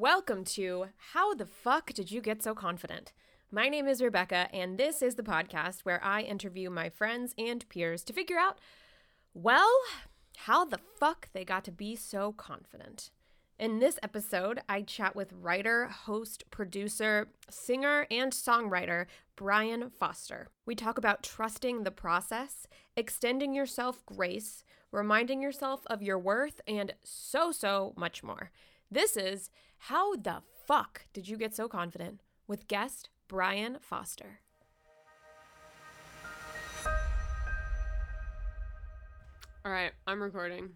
Welcome to How the Fuck Did You Get So Confident? My name is Rebecca, and this is the podcast where I interview my friends and peers to figure out, well, how the fuck they got to be so confident. In this episode, I chat with writer, host, producer, singer, and songwriter Brian Foster. We talk about trusting the process, extending yourself grace, reminding yourself of your worth, and so, so much more. This is How the Fuck Did You Get So Confident? with guest Brian Foster. All right, I'm recording.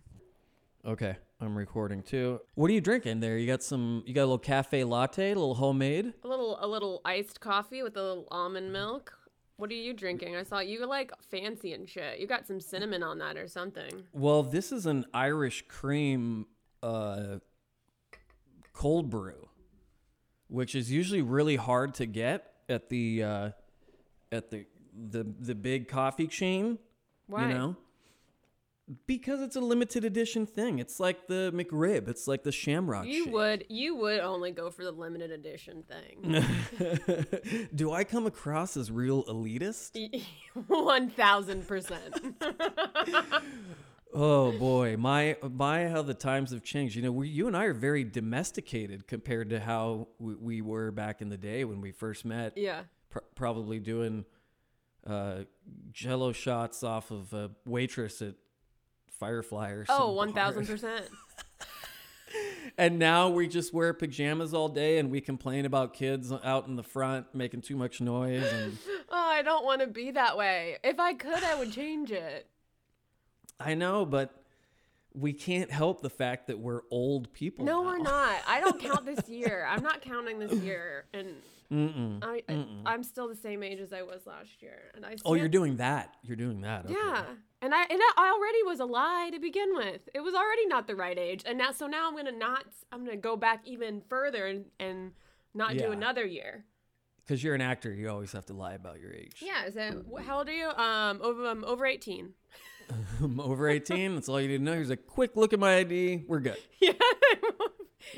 Okay, I'm recording too. What are you drinking there? You got some. You got a little cafe latte, a little homemade. A little a little iced coffee with a little almond milk. What are you drinking? I saw you like fancy and shit. You got some cinnamon on that or something. Well, this is an Irish cream uh, cold brew, which is usually really hard to get at the uh, at the the the big coffee chain. Why? You know, because it's a limited edition thing. It's like the McRib. It's like the Shamrock. You shake. would you would only go for the limited edition thing. Do I come across as real elitist? One thousand percent. Oh boy, my my how the times have changed. You know, we, you and I are very domesticated compared to how we, we were back in the day when we first met. Yeah. Pr- probably doing uh, Jello shots off of a waitress at Firefly or Oh, one thousand percent. And now we just wear pajamas all day and we complain about kids out in the front making too much noise and Oh, I don't want to be that way. If I could, I would change it. I know, but we can't help the fact that we're old people. No, now. we're not. I don't count this year. I'm not counting this year, and Mm-mm. I, I I'm still the same age as I was last year. And I Oh, you're doing that. You're doing that. Okay. Yeah, and I and I already was a lie to begin with. It was already not the right age, and now so now I'm gonna not. I'm gonna go back even further and and not do another year. Because you're an actor, you always have to lie about your age. Yeah. So how old are you? Um, over um, over 18. I'm over 18. That's all you need to know. Here's a quick look at my ID. We're good. Yeah.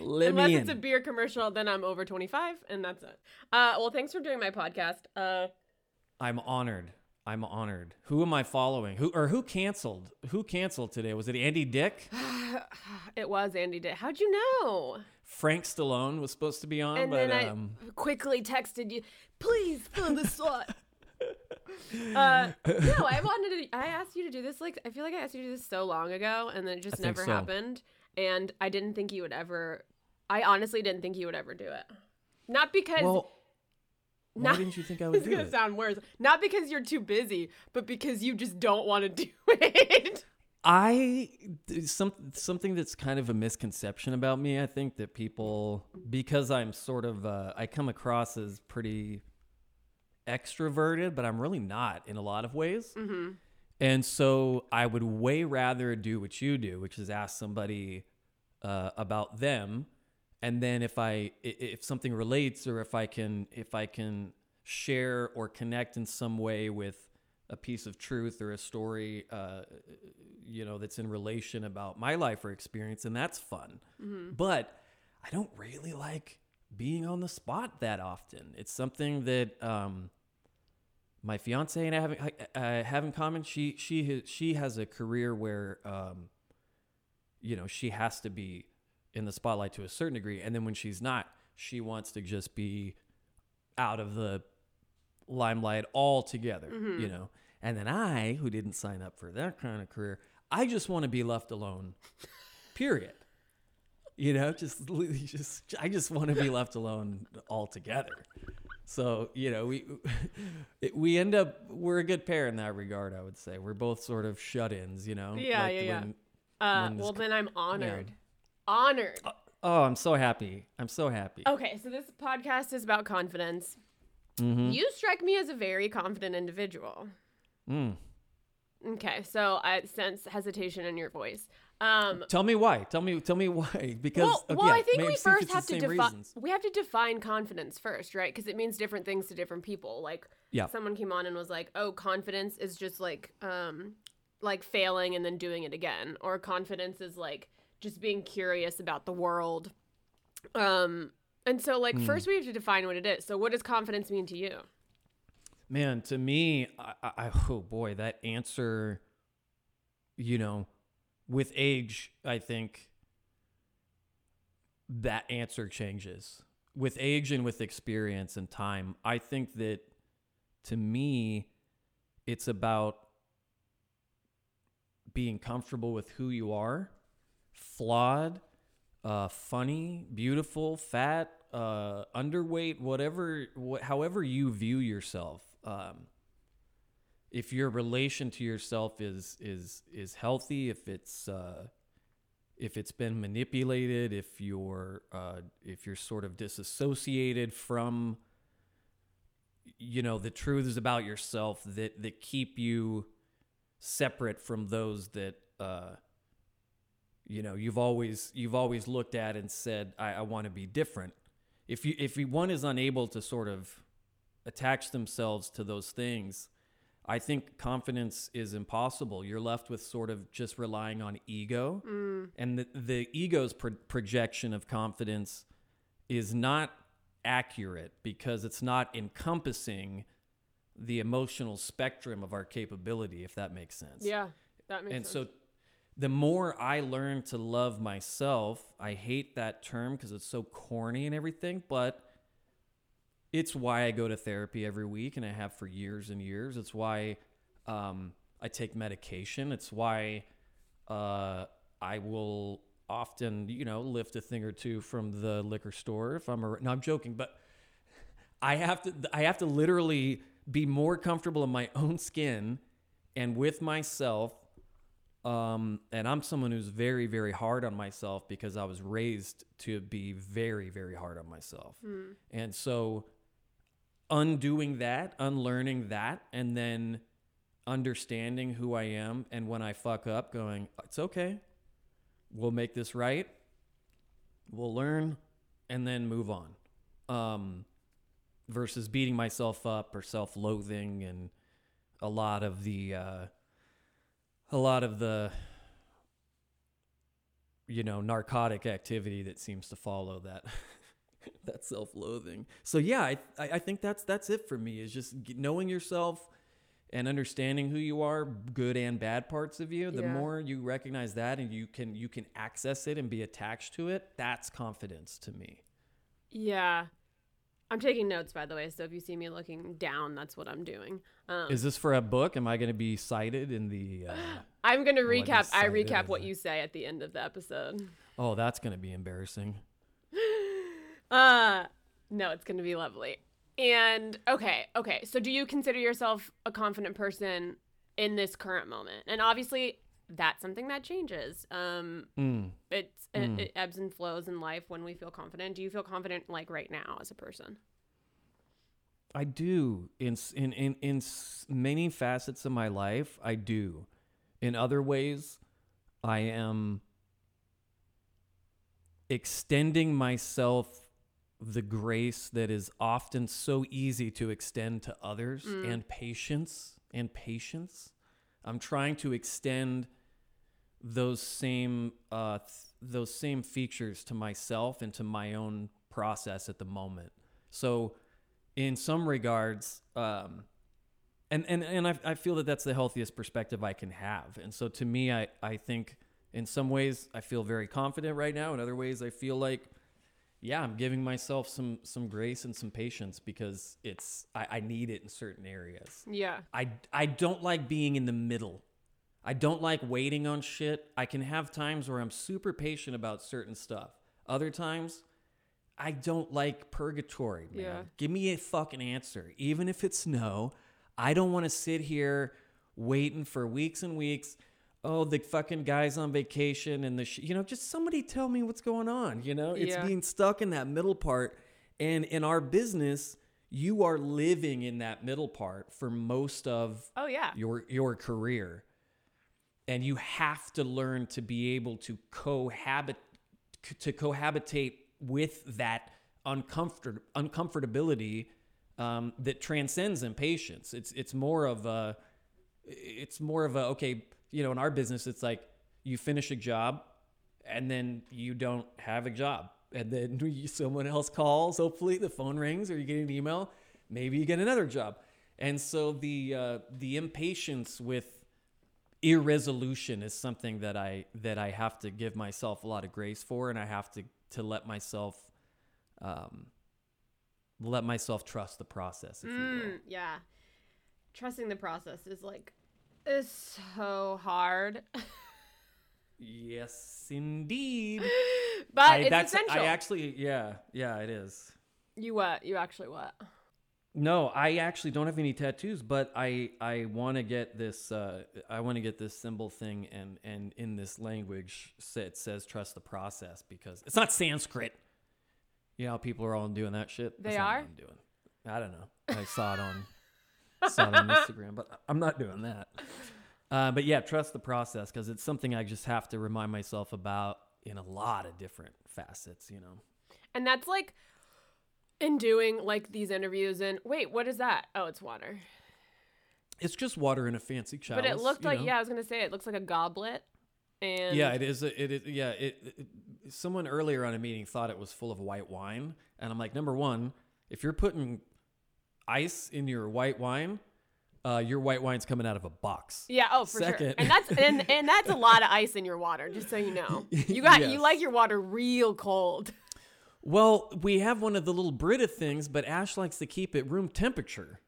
Let Unless it's a beer commercial, then I'm over 25, and that's it. Uh, well, thanks for doing my podcast. Uh, I'm honored. I'm honored. Who am I following? Who or who canceled? Who canceled today? Was it Andy Dick? it was Andy Dick. How'd you know? Frank Stallone was supposed to be on, And but then I um, quickly texted you, please fill the slot. Uh, no, I wanted to. I asked you to do this. Like, I feel like I asked you to do this so long ago, and then it just I never so. happened. And I didn't think you would ever. I honestly didn't think you would ever do it. Not because. well, why not, didn't you think I It's would do gonna sound worse. Not because you're too busy, but because you just don't want to do it. I some something that's kind of a misconception about me. I think that people because I'm sort of uh, I come across as pretty extroverted, but I'm really not in a lot of ways. mm-hmm. And so I would way rather do what you do, which is ask somebody uh, about them, and then if I i- if something relates or if I can if I can share or connect in some way with a piece of truth or a story, uh, you know, that's in relation about my life or experience, and that's fun. But I don't really like being on the spot that often. It's something that. Um, my fiance and I have uh, have in common. She she has, she has a career where um, you know she has to be in the spotlight to a certain degree, and then when she's not, she wants to just be out of the limelight altogether. You know, and then I, who didn't sign up for that kind of career, I just want to be left alone. Period. You know, just just I just want to be left alone altogether. So you know, we we end up we're a good pair in that regard. I would say we're both sort of shut-ins. You know. Yeah, yeah, yeah. Uh, well, then I'm honored. Honored. Oh, I'm so happy. I'm so happy. Okay, so this podcast is about confidence. Mhm. You strike me as a very confident individual. Mm. Okay, so I sense hesitation in your voice. Um, Tell me why. Tell me. Tell me why. Because well, okay, well, I think we first have to define. We have to define confidence first, right? Because it means different things to different people. Like, Yeah. someone came on and was like, "Oh, confidence is just like, um, like failing and then doing it again," or confidence is like just being curious about the world Um, and so, like, Hmm. first we have to define what it is. So, what does confidence mean to you? Man, to me, I, I oh boy, that answer, you know, with age, I think that answer changes. With age and with experience and time, I think that to me, it's about being comfortable with who you are, flawed, uh, funny, beautiful, fat, uh, underweight, whatever, wh- however you view yourself. Um, if your relation to yourself is is is healthy, if it's uh, if it's been manipulated, if you're uh, if you're sort of disassociated from you know the truths about yourself that that keep you separate from those that uh, you know you've always you've always looked at and said I, I want to be different. If you if one is unable to sort of attach themselves to those things, I think confidence is impossible. You're left with sort of just relying on ego, mm. and the the ego's pro- projection of confidence is not accurate because it's not encompassing the emotional spectrum of our capability, if that makes sense. Yeah, that makes And sense. And so the more I learn to love myself, I hate that term because it's so corny and everything, but it's why I go to therapy every week and I have for years and years. It's why um, I take medication. It's why uh, I will often, you know, lift a thing or two from the liquor store if I'm a, no, I'm joking, but I have to I have to literally be more comfortable in my own skin and with myself um, and I'm someone who's very, very hard on myself because I was raised to be very, very hard on myself. And so undoing that, unlearning that, and then understanding who I am and when I fuck up, going, it's okay. We'll make this right. We'll learn and then move on. Um, versus beating myself up or self loathing and a lot of the uh, a lot of the you know narcotic activity that seems to follow that that self-loathing so yeah I, I I think that's that's it for me is just knowing yourself and understanding who you are good and bad parts of you the Yeah. more you recognize that and you can you can access it and be attached to it that's confidence to me yeah. I'm taking notes, by the way. So if you see me looking down, that's what I'm doing. Um, is this for a book am i going to be cited in the uh, I'm going to recap. I recap what you say at the end of the episode. oh that's going to be embarrassing Uh, no, it's going to be lovely. And okay, okay. So do you consider yourself a confident person in this current moment? And obviously, that's something that changes. Um, mm. it's Mm. it, it ebbs and flows in life when we feel confident. Do you feel confident like right now as a person? I do in in in in many facets of my life. I do. In other ways, I am extending myself the grace that is often so easy to extend to others and patience and patience. I'm trying to extend those same uh, th- those same features to myself and to my own process at the moment. So, in some regards, um, and and and I, I feel that that's the healthiest perspective I can have. And so, to me, I I think in some ways I feel very confident right now. In other ways, I feel like yeah, I'm giving myself some some grace and some patience because it's I, I need it in certain areas. Yeah. I I don't like being in the middle. I don't like waiting on shit. I can have times where I'm super patient about certain stuff. Other times, I don't like purgatory, man. Yeah. Give me a fucking answer. Even if it's no, I don't want to sit here waiting for weeks and weeks. Oh, the fucking guy's on vacation and the sh- you know, just somebody tell me what's going on, you know? It's Yeah. being stuck in that middle part. And in our business, you are living in that middle part for most of Oh yeah. your your career and you have to learn to be able to cohabit to cohabitate with that uncomfort uncomfortability um, that transcends impatience it's it's more of a it's more of a okay you know in our business it's like you finish a job and then you don't have a job and then someone else calls. Hopefully, the phone rings, or you get an email. Maybe you get another job. And so the uh, the impatience with irresolution is something that I that I have to give myself a lot of grace for, and I have to to let myself um, let myself trust the process. Mm, yeah. Trusting the process is like is so hard. Yes, indeed. but I, it's that's essential. I actually yeah yeah it is. you what? You actually what? No, I actually don't have any tattoos, but I I want to get this uh, I want to get this symbol thing and and in this language it says trust the process because it's not Sanskrit. You know how people are all doing that shit. They That's not what are? I'm doing. I don't know. I saw it on saw it on Instagram, but I'm not doing that. Uh, but yeah, trust the process because it's something I just have to remind myself about in a lot of different facets. You know. And that's like in doing like these interviews and wait, what is that? Oh, it's water. It's just water in a fancy chalice. but it looked like know? yeah, I was gonna say it looks like a goblet. And Yeah, it is. a- It is. Yeah, it, it. Someone earlier on a meeting thought it was full of white wine, and I'm like, number one, if you're putting ice in your white wine, uh, your white wine's coming out of a box. Yeah, oh for sure. And that's and, and that's a lot of ice in your water, just so you know. You got you like your water real cold. Well, we have one of the little Brita things, but Ash likes to keep it room temperature.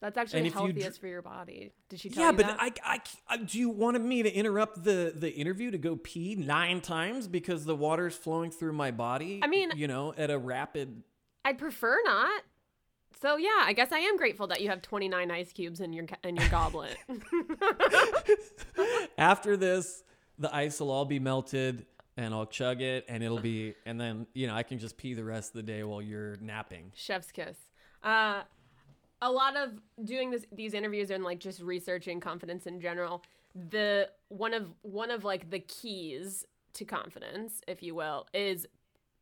That's actually if you dr- healthiest for your body. Did she tell yeah, you but that? I, I, I, do you want me to interrupt the the interview to go pee nine times because the water's flowing through my body? I mean- you know, at a rapid I'd prefer not. So yeah, I guess I am grateful that you have 29 ice cubes in your in your goblet. after this, the ice will all be melted and I'll chug it and it'll be and then you know I can just pee the rest of the day while you're napping. Chef's kiss. Uh, a lot of doing this these interviews and like just researching confidence in general. The one of one of like the keys to confidence, if you will, is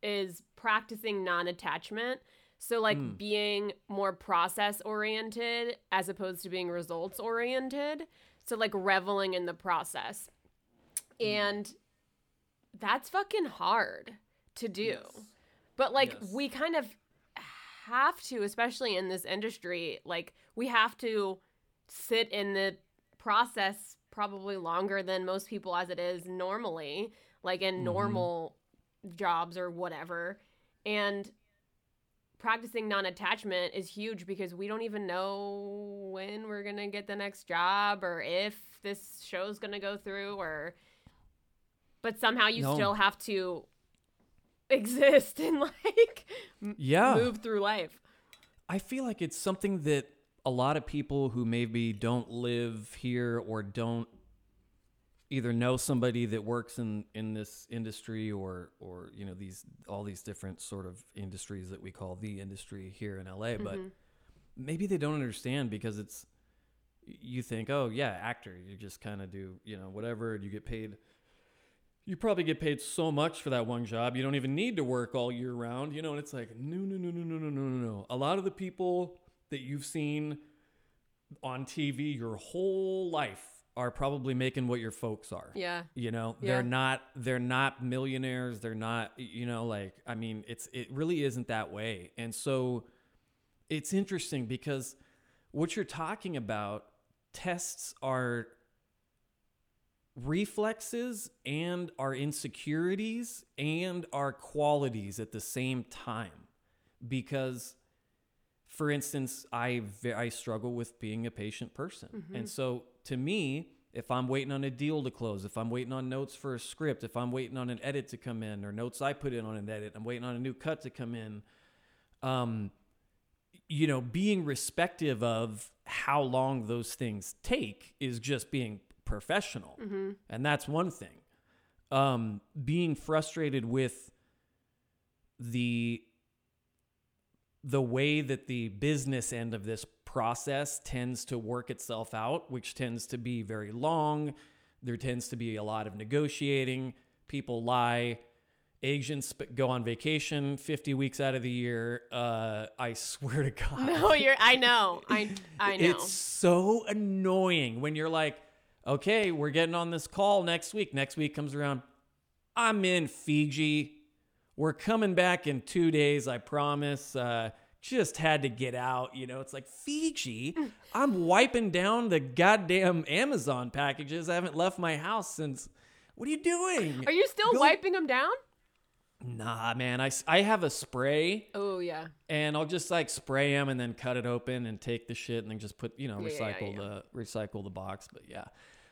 is practicing non-attachment. So like hmm. being more process oriented as opposed to being results oriented. So like reveling in the process. Hmm. And that's fucking hard to do. But like Yes. we kind of have to, especially in this industry, like we have to sit in the process probably longer than most people as it is normally, like in mm-hmm. normal jobs or whatever. And practicing non-attachment is huge because we don't even know when we're going to get the next job or if this show's going to go through or but somehow you No. still have to exist and like Yeah. move through life. I feel like it's something that a lot of people who maybe don't live here or don't either know somebody that works in in this industry or or you know these all these different sort of industries that we call the industry here in LA but mm-hmm. maybe they don't understand because it's you think oh yeah actor you just kind of do you know whatever you get paid you probably get paid so much for that one job you don't even need to work all year round you know and it's like no no no no no no no no no. A lot of the people that you've seen on TV your whole life are probably making what your folks are. Yeah. you know Yeah. they're not they're not millionaires. They're not you know like i mean it's it really isn't that way. And so it's interesting because what you're talking about tests are reflexes and our insecurities and our qualities at the same time. Because for instance i i struggle with being a patient person. Mm-hmm. And so to me if i'm waiting on a deal to close if i'm waiting on notes for a script if i'm waiting on an edit to come in or notes i put in on an edit i'm waiting on a new cut to come in um you know being respective of how long those things take is just being professional. And that's one thing. Um being frustrated with the the way that the business end of this process tends to work itself out, which tends to be very long. There tends to be a lot of negotiating. People lie. Agents go on vacation 50 weeks out of the year. Uh, I swear to God. No, you're I know. I I know. It's so annoying when you're like, okay, we're getting on this call next week. Next week comes around. I'm in Fiji. we're coming back in two days, I promise. Uh, just had to get out. You know, it's like Fiji. Mm. I'm wiping down the goddamn Amazon packages. I haven't left my house since. What are you doing? Are you still Go- wiping them down? Nah, man. I, I have a spray Oh yeah. and I'll just like spray them and then cut it open and take the shit and then just put, you know, Yeah, yeah, recycle yeah. the recycle the box. But yeah.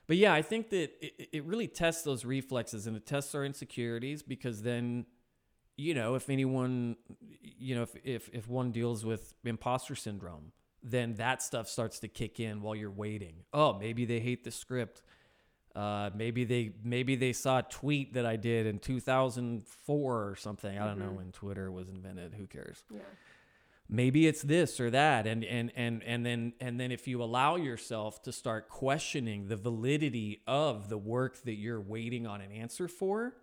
But yeah, I think that it, it really tests those reflexes and it tests our insecurities because then you know, if anyone, you know, if, if, if one deals with imposter syndrome, then that stuff starts to kick in while you're waiting. Oh, maybe they hate the script. Uh, maybe they maybe they saw a tweet that I did in 2004 or something. I don't know when Twitter was invented. Who cares? Yeah. maybe it's this or that and and and and then and then if you allow yourself to start questioning the validity of the work that you're waiting on an answer for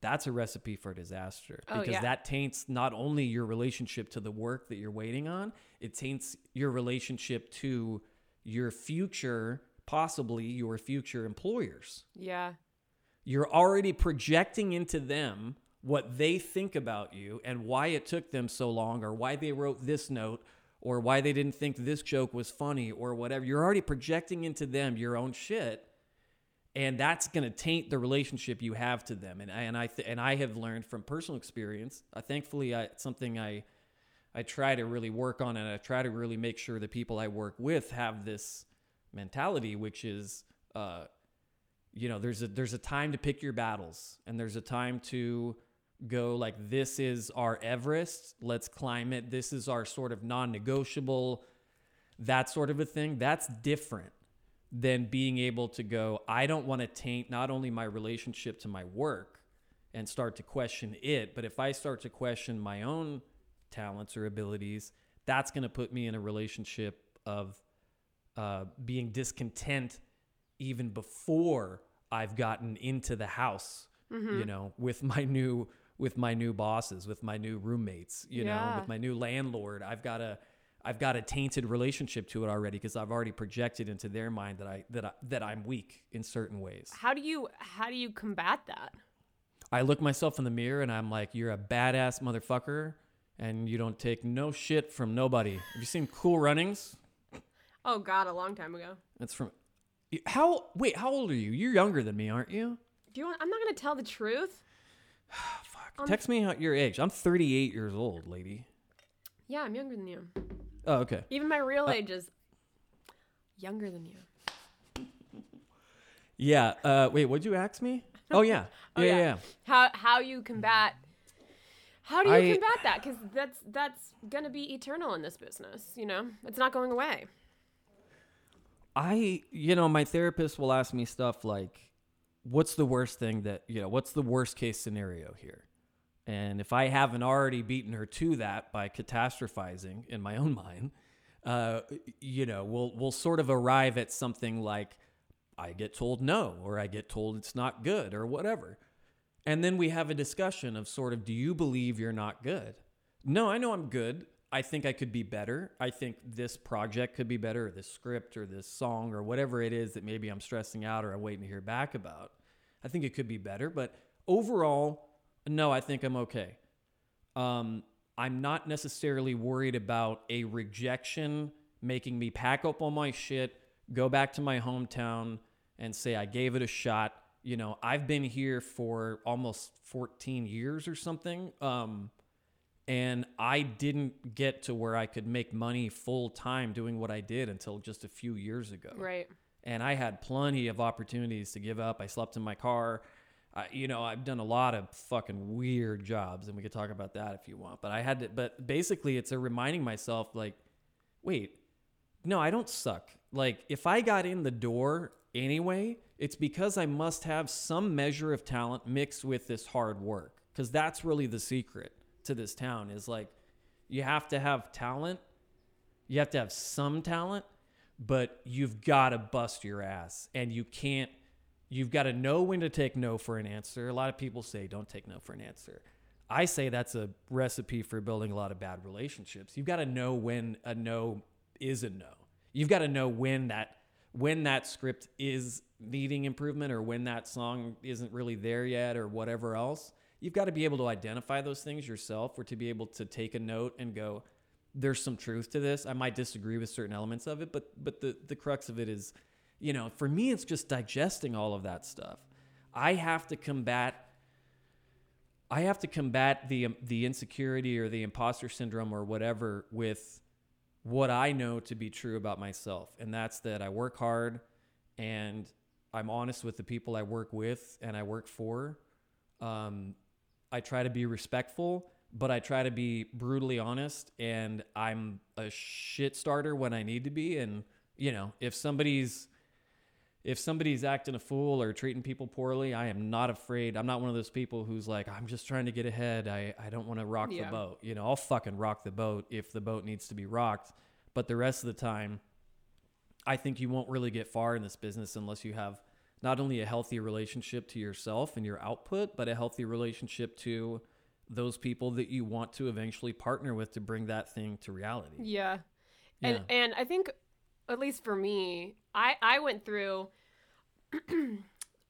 that's a recipe for disaster Oh, because yeah. that taints not only your relationship to the work that you're waiting on it taints your relationship to your future possibly your future employers Yeah. you're already projecting into them what they think about you and why it took them so long or why they wrote this note or why they didn't think this joke was funny or whatever. You're already projecting into them your own shit. And that's going to taint the relationship you have to them. And I, and I th- and I have learned from personal experience. Uh, thankfully, I, it's something I I try to really work on, and I try to really make sure the people I work with have this mentality, which is, uh, you know, there's a there's a time to pick your battles, and there's a time to go like this is our Everest, let's climb it. This is our sort of non-negotiable, that sort of a thing. That's different than being able to go. I don't want to taint not only my relationship to my work and start to question it, but if I start to question my own talents or abilities, that's going to put me in a relationship of uh, being discontent even before I've gotten into the house, Mm-hmm. you know, with my new with my new bosses, with my new roommates, you know, with my new landlord. I've got a I've got a tainted relationship to it already because I've already projected into their mind that I that I, that I'm weak in certain ways. How do you how do you combat that? I look myself in the mirror and I'm like, "You're a badass motherfucker, and you don't take no shit from nobody." Have you seen Cool Runnings? Oh God, a long time ago. That's from how? Wait, how old are you? You're younger than me, aren't you? Do you want? I'm not gonna tell the truth. Fuck. Um, Text me your age. I'm 38 years old, lady. Yeah, I'm younger than you. Oh, okay. Even my real age is younger than you. Yeah. Uh, wait, what'd you ask me? Oh yeah. Oh, yeah, yeah. yeah, yeah. How how you combat? How do you I- combat that? Because that's that's gonna be eternal in this business. You know, it's not going away. I, you know, my therapist will ask me stuff like, what's the worst thing that, you know, what's the worst case scenario here? And if I haven't already beaten her to that by catastrophizing in my own mind, uh, you know, we'll, we'll sort of arrive at something like, I get told no, or I get told it's not good, or whatever. And then we have a discussion of sort of, do you believe you're not good? No, I know I'm good. I think I could be better. I think this project could be better, or this script, or this song, or whatever it is that maybe I'm stressing out or I'm waiting to hear back about. I think it could be better, but overall, no, I think I'm okay. Um, I'm not necessarily worried about a rejection making me pack up all my shit, go back to my hometown, and say I gave it a shot. You know, I've been here for almost 14 years or something. Um, and I didn't get to where I could make money full time doing what I did until just a few years ago Right. and I had plenty of opportunities to give up. I slept in my car. I, you know, I've done a lot of fucking weird jobs, and we could talk about that if you want. But I had to. But basically, it's a reminding myself, like, wait, no, I don't suck. Like, if I got in the door anyway, it's because I must have some measure of talent mixed with this hard work. Because that's really the secret to this town is like, you have to have talent you have to have some talent, but you've got to bust your ass and you can't you've got to know when to take no for an answer. A lot of people say don't take no for an answer. I say that's a recipe for building a lot of bad relationships. You've got to know when a no is a no. You've got to know when that when that script is needing improvement or when that song isn't really there yet or whatever else. you've got to be able to identify those things yourself or to be able to take a note and go there's some truth to this i might disagree with certain elements of it but but the the crux of it is you know for me it's just digesting all of that stuff i have to combat I have to combat the um, the insecurity or the imposter syndrome or whatever with what I know to be true about myself, and that's that I work hard and I'm honest with the people I work with and I work for. Um, I try to be respectful, but I try to be brutally honest, and I'm a shit starter when I need to be. And you know, if somebody's if somebody's acting a fool or treating people poorly, I am not afraid. I'm not one of those people who's like, I'm just trying to get ahead. I, I don't want to rock Yeah. the boat. You know, I'll fucking rock the boat if the boat needs to be rocked. But the rest of the time, I think you won't really get far in this business unless you have not only a healthy relationship to yourself and your output, but a healthy relationship to those people that you want to eventually partner with to bring that thing to reality. Yeah. And Yeah. and I think at least for me, I I went through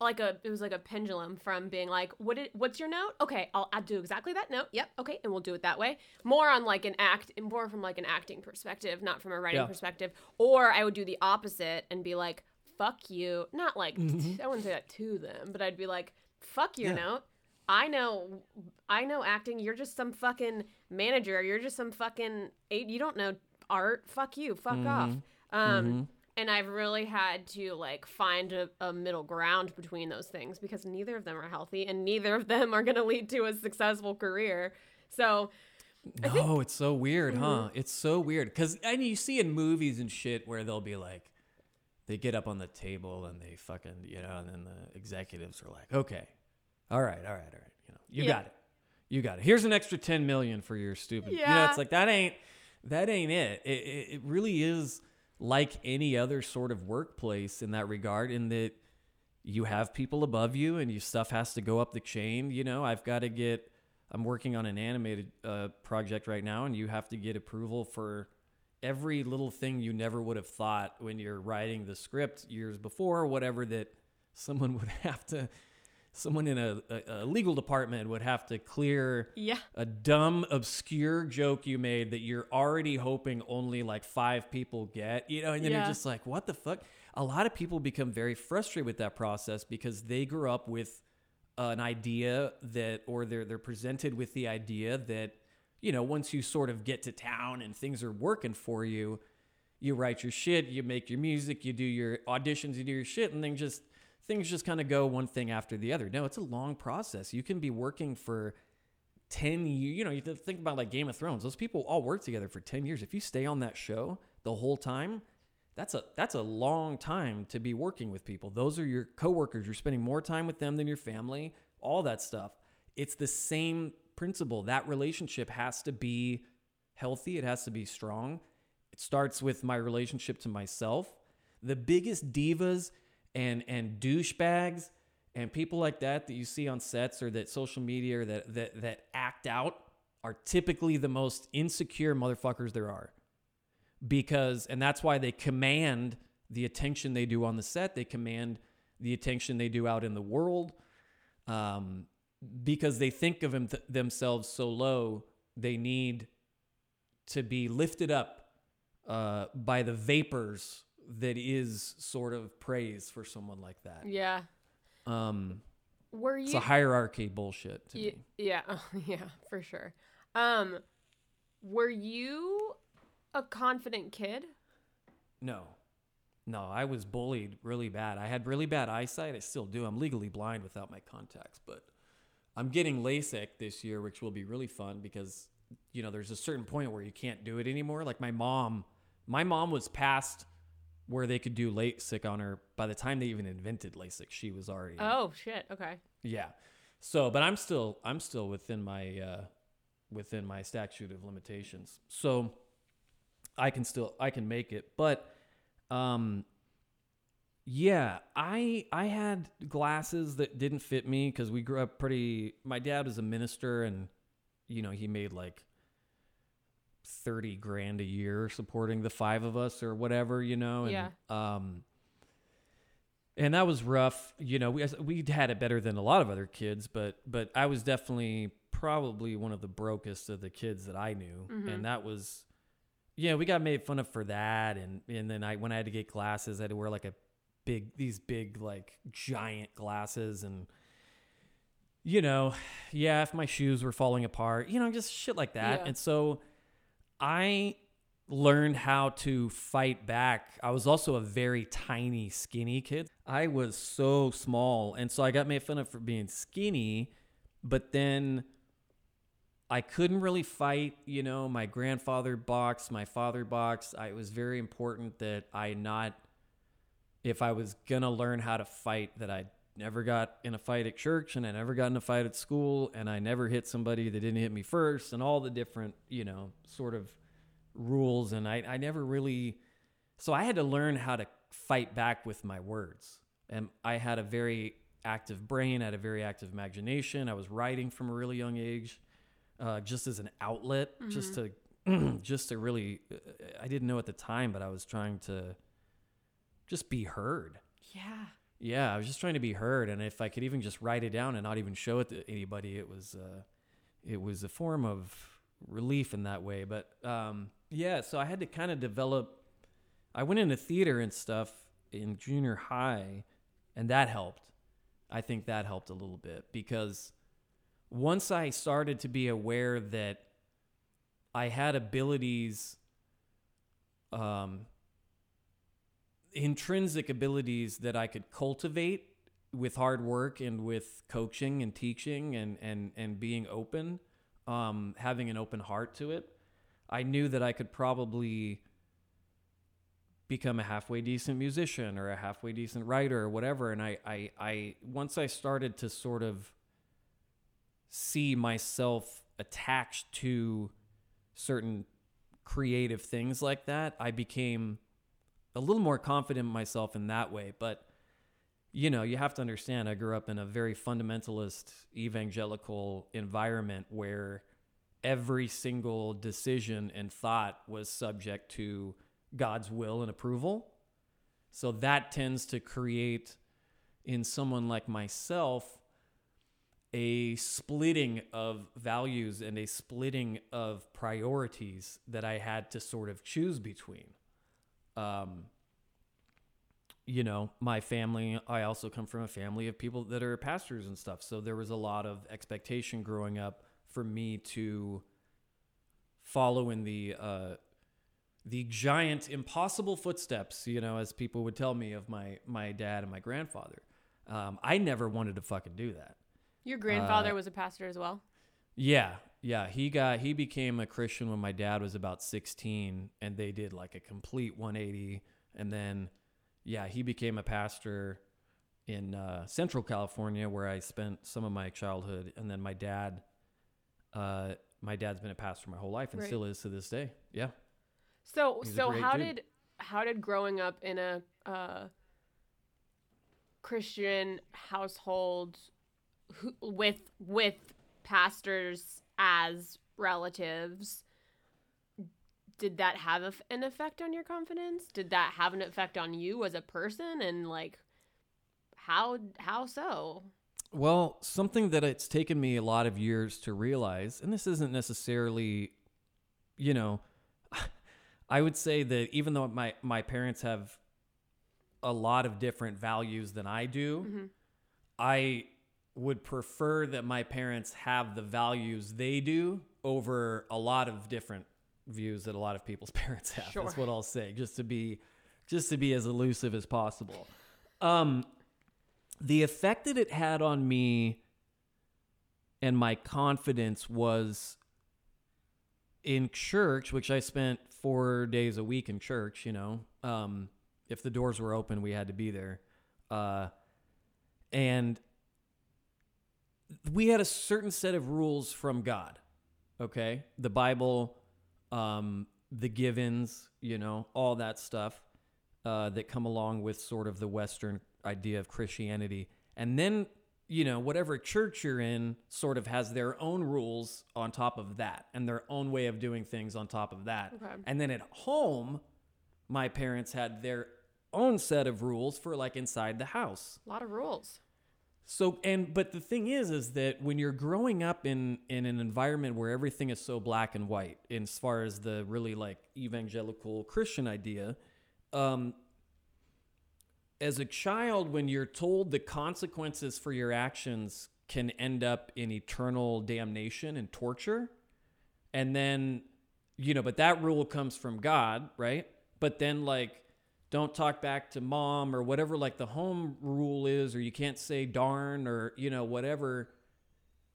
like a it was like a pendulum from being like what did, what's your note? Okay, I'll I'll do exactly that note. Yep. Okay, and we'll do it that way. More on like an act more from like an acting perspective, not from a writing Yeah. perspective. Or I would do the opposite and be like fuck you. Not like I wouldn't say that to them, but I'd be like fuck your Mm-hmm. Yeah. note. I know, I know acting. You're just some fucking manager. You're just some fucking. You don't know art. Fuck you. Fuck off. Um, and I've really had to like find a, a middle ground between those things because neither of them are healthy and neither of them are going to lead to a successful career. So No, it's so weird, Mm-hmm. huh? It's so weird because and you see in movies and shit where they'll be like, they get up on the table and they fucking, you know, and then the executives are like, okay, all right, all right, all right, you know, you Yeah. got it, you got it. Here's an extra ten million for your stupid. You know, Yeah. it's like that ain't that ain't it. It, it. it really is like any other sort of workplace in that regard, in that you have people above you and your stuff has to go up the chain. You know, I've got to get. I'm working on an animated uh, project right now, and you have to get approval for every little thing you never would have thought when you're writing the script years before, whatever that someone would have to, someone in a, a, a legal department would have to clear yeah, a dumb, obscure joke you made that you're already hoping only like five people get, you know, and then Yeah. you're just like, what the fuck? A lot of people become very frustrated with that process because they grew up with an idea that, or they're they're presented with the idea that, you know, once you sort of get to town and things are working for you, you write your shit, you make your music, you do your auditions, you do your shit, and then just things just kind of go one thing after the other. No, it's a long process. You can be working for 10 years. You know, you think about like Game of Thrones. Those people all work together for 10 years. If you stay on that show the whole time, that's a that's a long time to be working with people. Those are your coworkers. You're spending more time with them than your family, all that stuff. It's the same principle. That relationship has to be healthy, it has to be strong. It starts with my relationship to myself. The biggest divas and and douchebags and people like that that you see on sets or that social media or that that that act out are typically the most insecure motherfuckers there are. Because and that's why they command the attention they do on the set. They command the attention they do out in the world. Um, because they think of them themselves so low, they need to be lifted up uh, by the vapors that is sort of praise for someone like that. yeah. Um, Were you? it's a hierarchy bullshit to Y- me. yeah, yeah, for sure. Um, were you a confident kid? No, no, I was bullied really bad. I had really bad eyesight. I still do. I'm legally blind without my contacts, but I'm getting LASIK this year, which will be really fun because you know there's a certain point where you can't do it anymore. Like my mom, my mom was past where they could do LASIK on her by the time they even invented LASIK. She was already Oh shit. Okay. Yeah. So, but I'm still I'm still within my uh within my statute of limitations. So I can still I can make it, but um yeah, I I had glasses that didn't fit me cuz we grew up pretty my dad was a minister and you know, he made like 30 grand a year supporting the five of us or whatever, you know, and Yeah. um and that was rough. You know, we we had it better than a lot of other kids, but but I was definitely probably one of the brokest of the kids that I knew, Mm-hmm. and that was, yeah, we got made fun of for that, and and then I when I had to get glasses, I had to wear like a big these big like giant glasses and. You know, yeah, if my shoes were falling apart, you know, just shit like that. Yeah. And so I learned how to fight back. I was also a very tiny, skinny kid. I was so small. And so I got made fun of for being skinny, but then I couldn't really fight. You know, my grandfather boxed, my father boxed. I, it was very important that I not, if I was going to learn how to fight, that I never got in a fight at church and I never got in a fight at school and I never hit somebody that didn't hit me first and all the different, you know, sort of rules and I, I never really so I had to learn how to fight back with my words. And I had a very active brain, I had a very active imagination. I was writing from a really young age, uh, just as an outlet, just to just to really I didn't know at the time, but I was trying to just be heard. Yeah. Yeah, I was just trying to be heard, and if I could even just write it down and not even show it to anybody, it was uh, it was a form of relief in that way. But um, yeah, so I had to kind of develop. I went into theater and stuff in junior high, and that helped. I think that helped a little bit because once I started to be aware that I had abilities, um, intrinsic abilities that I could cultivate with hard work and with coaching and teaching and and and being open, um, having an open heart to it, I knew that I could probably become a halfway decent musician or a halfway decent writer or whatever. And I I, I once I started to sort of see myself attached to certain creative things like that, I became a little more confident in myself in that way. But you know, you have to understand I grew up in a very fundamentalist evangelical environment where every single decision and thought was subject to God's will and approval. So that tends to create in someone like myself a splitting of values and a splitting of priorities that I had to sort of choose between. Um, you know, my family, I also come from a family of people that are pastors and stuff. So there was a lot of expectation growing up for me to follow in the uh, the giant impossible footsteps, you know, as people would tell me of my my dad and my grandfather. Um, I never wanted to fucking do that. Your grandfather Uh, was a pastor as well. Yeah, yeah. He got he became a Christian when my dad was about sixteen, and they did like a complete one eighty. And then, yeah, he became a pastor in uh, Central California, where I spent some of my childhood. And then my dad, uh, my dad's been a pastor my whole life, and Right. still is to this day. Yeah. So He's so how dude. did how did growing up in a uh, Christian household who, with with pastors as relatives did that have an effect on your confidence? Did that have an effect on you as a person and like how how so? Well, something that it's taken me a lot of years to realize, and this isn't necessarily, you know, I would say that even though my my parents have a lot of different values than I do, mm-hmm. I would prefer that my parents have the values they do over a lot of different views that a lot of people's parents have. Sure. That's what I'll say, just to be just to be as elusive as possible. Um, the effect that it had on me and my confidence was in church, which I spent four days a week in church, you know. Um, if the doors were open, we had to be there. Uh, and we had a certain set of rules from God, okay? The Bible, um, the givens, you know, all that stuff uh, that come along with sort of the Western idea of Christianity. And then, you know, whatever church you're in sort of has their own rules on top of that and their own way of doing things on top of that. Okay. And then at home, my parents had their own set of rules for like inside the house. A lot of rules. So and but the thing is is that when you're growing up in in an environment where everything is so black and white in as far as the really like evangelical Christian idea, um as a child when you're told the consequences for your actions can end up in eternal damnation and torture and then you know but that rule comes from God, right? But then like don't talk back to mom or whatever like the home rule is or you can't say darn or you know whatever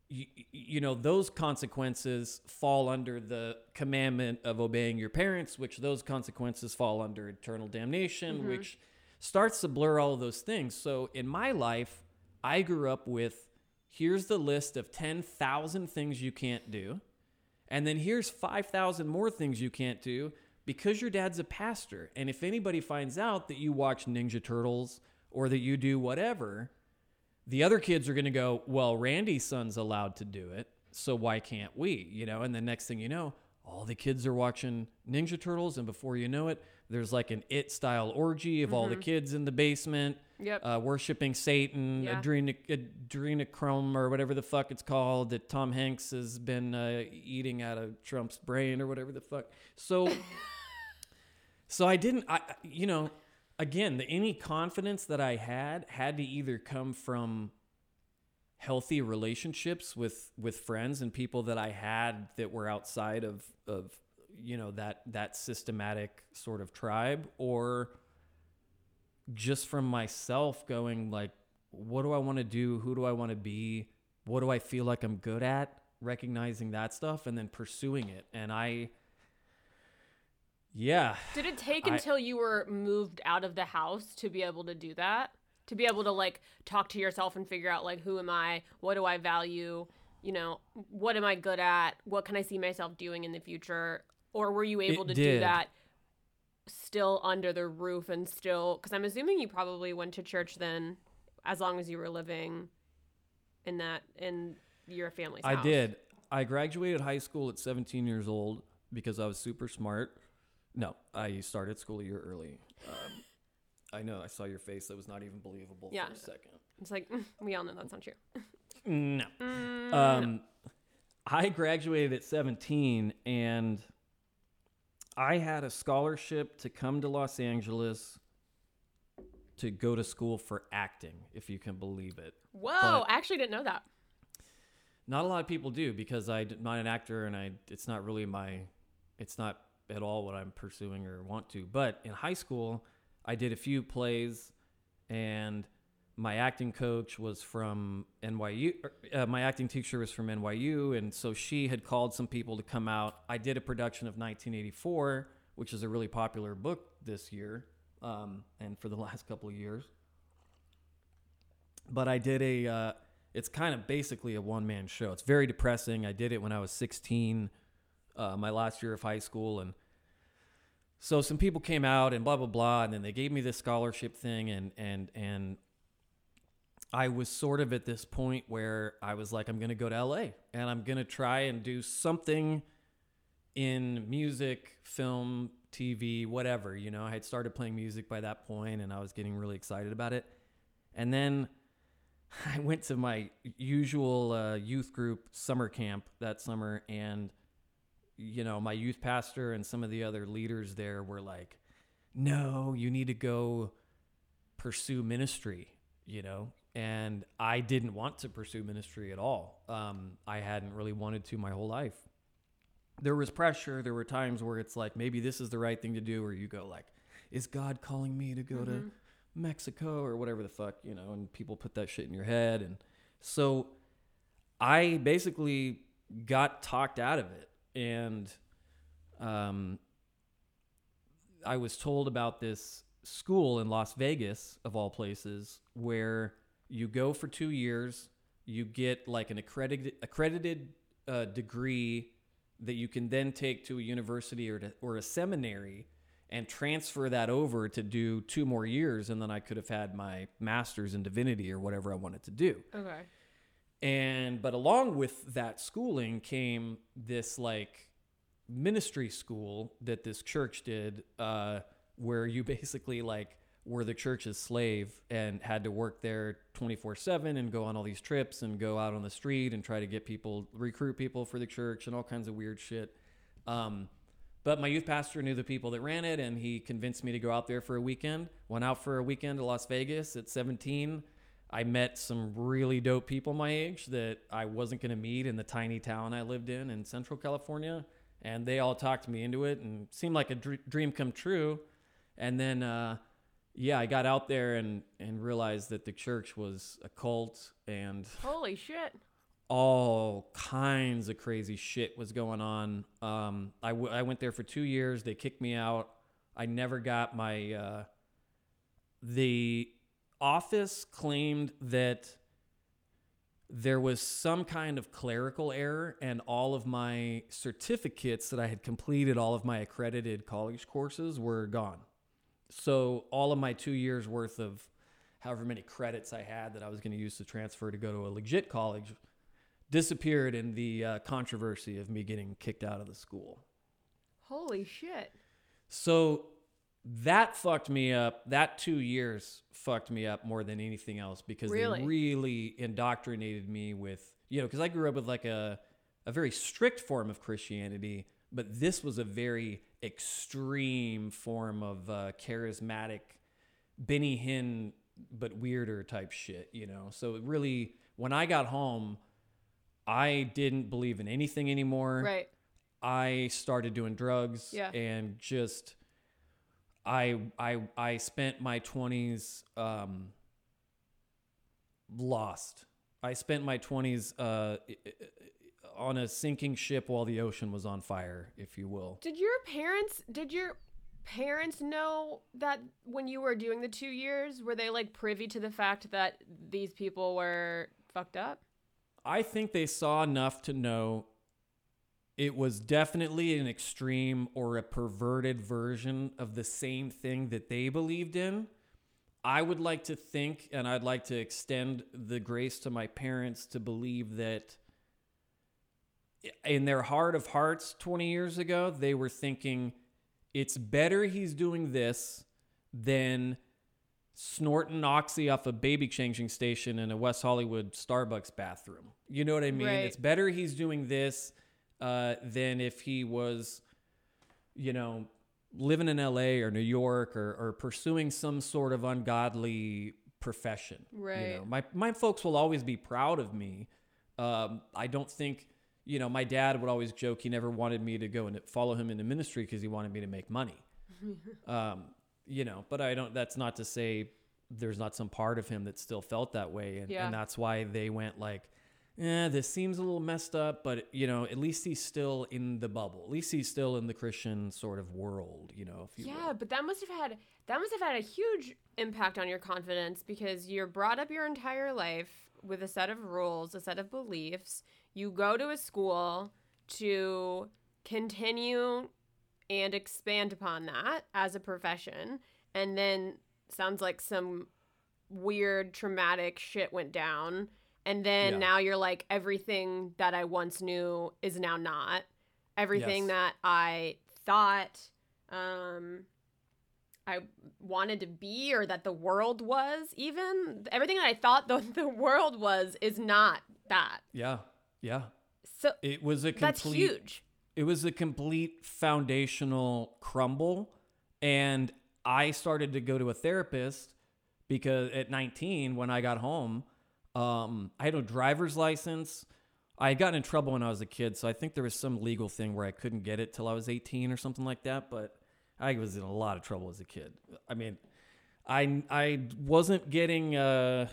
you, you know those consequences fall under the commandment of obeying your parents which those consequences fall under eternal damnation mm-hmm. which starts to blur all of those things. So in my life i grew up with here's the list of 10,000 things you can't do and then here's 5,000 more things you can't do because your dad's a pastor. And if anybody finds out that you watch Ninja Turtles or that you do whatever, the other kids are going to go, well, Randy's son's allowed to do it. So why can't we? You know, and the next thing you know, all the kids are watching Ninja Turtles. And before you know it, there's like an it style orgy of all the mm-hmm. kids in the basement. Yep. Uh, worshiping Satan, Yeah. adrena- adrenochrome, or whatever the fuck it's called, that Tom Hanks has been uh, eating out of Trump's brain, or whatever the fuck. So, so I didn't, I- you know, again, the, any confidence that I had had to either come from healthy relationships with with friends and people that I had that were outside of of you know that that systematic sort of tribe or just from myself going like what do I want to do who do I want to be what do I feel like I'm good at recognizing that stuff and then pursuing it and I yeah Did it take I- until you were moved out of the house to be able to do that? To be able to like talk to yourself and figure out like who am I? What do I value? You know, what am I good at? What can I see myself doing in the future? Or were you able to do that still under the roof and still cuz I'm assuming you probably went to church then as long as you were living in that in your family's I house. did. I graduated high school at 17 years old because I was super smart. No, I started school a year early. Um, I know. I saw your face. That was not even believable Yeah. for a second. It's like mm, we all know that's not true. No. Mm, Um, I graduated at 17 and I had a scholarship to come to Los Angeles to go to school for acting, if you can believe it. Whoa, But- I actually didn't know that. Not a lot of people do because I'm not an actor and I it's not really my it's not at all what I'm pursuing or want to. But in high school, I did a few plays and my acting coach was from NYU. Uh, my acting teacher was from NYU, and so she had called some people to come out. I did a production of 1984, which is a really popular book this year, um, and for the last couple of years. But I did a. Uh, it's kind of basically a one man show. It's very depressing. I did it when I was 16, uh, my last year of high school, and so some people came out and blah blah blah, and then they gave me this scholarship thing, and and and I was sort of at this point where I was like, I'm gonna go to LA and I'm gonna try and do something in music, film, TV, whatever. You know, I had started playing music by that point, and I was getting really excited about it, and then. I went to my usual uh, youth group summer camp that summer, and you know, my youth pastor and some of the other leaders there were like, "No, you need to go pursue ministry," you know. And I didn't want to pursue ministry at all. Um, I hadn't really wanted to my whole life. There was pressure. There were times where it's like, maybe this is the right thing to do, or you go like, "Is God calling me to go to Mexico or whatever the fuck, you know?" And people put that shit in your head, and so I basically got talked out of it, and um, I was told about this school in Las Vegas, of all places, where you go for two years, you get like an accredited accredited uh, degree that you can then take to a university or to, or a seminary and transfer that over to do two more years, and then I could have had my master's in divinity or whatever I wanted to do. Okay. And but along with that schooling came this like ministry school that this church did, uh, where you basically like were the church's slave and had to work there 24 7 and go on all these trips and go out on the street and try to get people, recruit people for the church and all kinds of weird shit. Um, but my youth pastor knew the people that ran it and he convinced me to go out there for a weekend. Went out for a weekend to Las Vegas at 17. I met some really dope people my age that I wasn't going to meet in the tiny town I lived in in Central California. And they all talked me into it and seemed like a dr- dream come true. And then, uh, yeah, I got out there and, and realized that the church was a cult and Holy shit. all kinds of crazy shit was going on. Um, I, w- I went there for two years. They kicked me out. I never got my. Uh, the office claimed that there was some kind of clerical error, and all of my certificates that I had completed, all of my accredited college courses were gone. So all of my two years worth of however many credits I had that I was going to use to transfer to go to a legit college disappeared in the uh, controversy of me getting kicked out of the school. Holy shit. So that fucked me up. That two years fucked me up more than anything else because Really? they really indoctrinated me with, you know, because I grew up with like a, a very strict form of Christianity, but this was a very extreme form of uh, charismatic Benny Hinn, but weirder type shit, you know? So it really, when I got home, I didn't believe in anything anymore. Right. I started doing drugs Yeah. and just I I I spent my 20s um lost. I spent my 20s uh on a sinking ship while the ocean was on fire, if you will. Did your parents did your parents know that when you were doing the 2 years were they like privy to the fact that these people were fucked up? I think they saw enough to know it was definitely an extreme or a perverted version of the same thing that they believed in. I would like to think, and I'd like to extend the grace to my parents to believe that in their heart of hearts 20 years ago, they were thinking it's better he's doing this than snorting oxy off a baby changing station in a West Hollywood Starbucks bathroom. You know what I mean? Right. It's better he's doing this uh, than if he was, you know, living in LA or New York or, or pursuing some sort of ungodly profession. You Right. know, my my folks will always be proud of me. Um, I don't think, you know, my dad would always joke he never wanted me to go and follow him into ministry because he wanted me to make money. um, you know, but I don't. That's not to say there's not some part of him that still felt that way, and, Yeah. and that's why they went like, "Yeah, this seems a little messed up, but you know, at least he's still in the bubble. At least he's still in the Christian sort of world, you know. If you will. Yeah, but that must have had that must have had a huge impact on your confidence because you're brought up your entire life with a set of rules, a set of beliefs. You go to a school to continue and expand upon that as a profession, and then sounds like some weird traumatic shit went down. And then Yeah. now you're like everything that I once knew is now not. Everything Yes. that I thought um I wanted to be or that the world was even everything that I thought the, the world was is not that. yeah, yeah. So It was a complete. that's huge. it was a complete foundational crumble and i started to go to a therapist because at 19 when i got home um, i had a driver's license i had gotten in trouble when i was a kid so i think there was some legal thing where i couldn't get it till i was 18 or something like that but i was in a lot of trouble as a kid i mean i i wasn't getting uh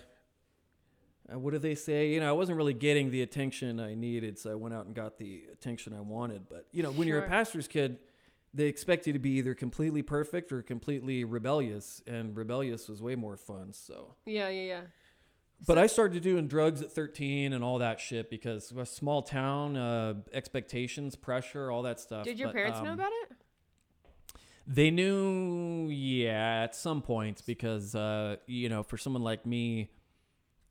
uh, what do they say? You know, I wasn't really getting the attention I needed, so I went out and got the attention I wanted. But you know, when you're a pastor's kid, they expect you to be either completely perfect or completely rebellious, and rebellious was way more fun. So, Yeah, yeah, yeah. but I started doing drugs at 13 and all that shit because a small town, uh, expectations, pressure, all that stuff. Did your But, parents know um, about it? They knew, yeah, at some points because, uh, you know, for someone like me,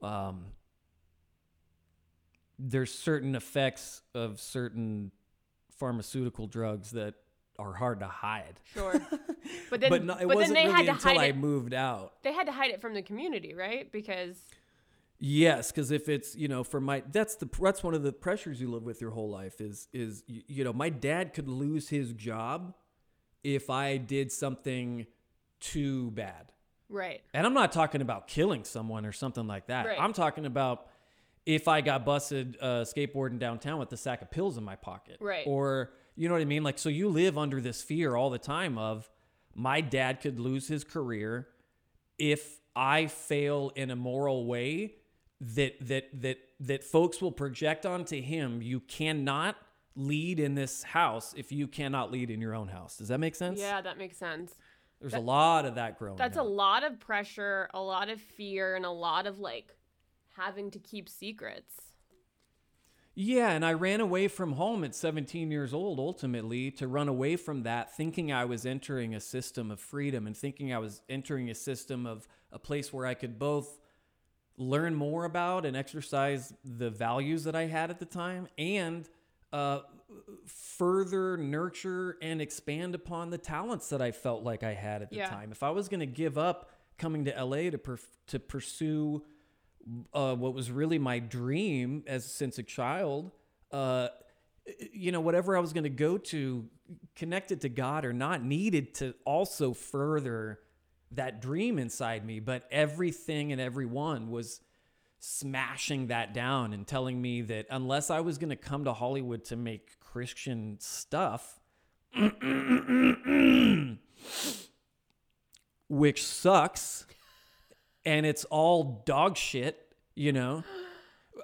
um, there's certain effects of certain pharmaceutical drugs that are hard to hide. Sure. But then, but no, it but wasn't then they really had to until hide I it. moved out. They had to hide it from the community, right? Because Yes, because if it's you know for my that's the that's one of the pressures you live with your whole life is is you, you know my dad could lose his job if I did something too bad. Right, And I'm not talking about killing someone or something like that. Right. I'm talking about if I got busted uh, skateboarding downtown with a sack of pills in my pocket. Right. Or, you know what I mean? Like, so you live under this fear all the time of my dad could lose his career if I fail in a moral way that, that, that, that folks will project onto him. You cannot lead in this house if you cannot lead in your own house. Does that make sense? yeah, that makes sense. There's a lot of that growing That's a lot of pressure, a lot of fear, and a lot of like having to keep secrets. Yeah, and I ran away from home at 17 years old ultimately to run away from that, thinking I was entering a system of freedom and thinking I was entering a system of a place where I could both learn more about and exercise the values that I had at the time and uh, further nurture and expand upon the talents that I felt like I had at the Yeah. time. If I was going to give up coming to LA to, per- to pursue uh, what was really my dream as since a child. Uh, you know, whatever I was going to go to, connected to God or not, needed to also further that dream inside me. But everything and everyone was smashing that down and telling me that unless I was going to come to Hollywood to make Christian stuff, which sucks and it's all dog shit, you know,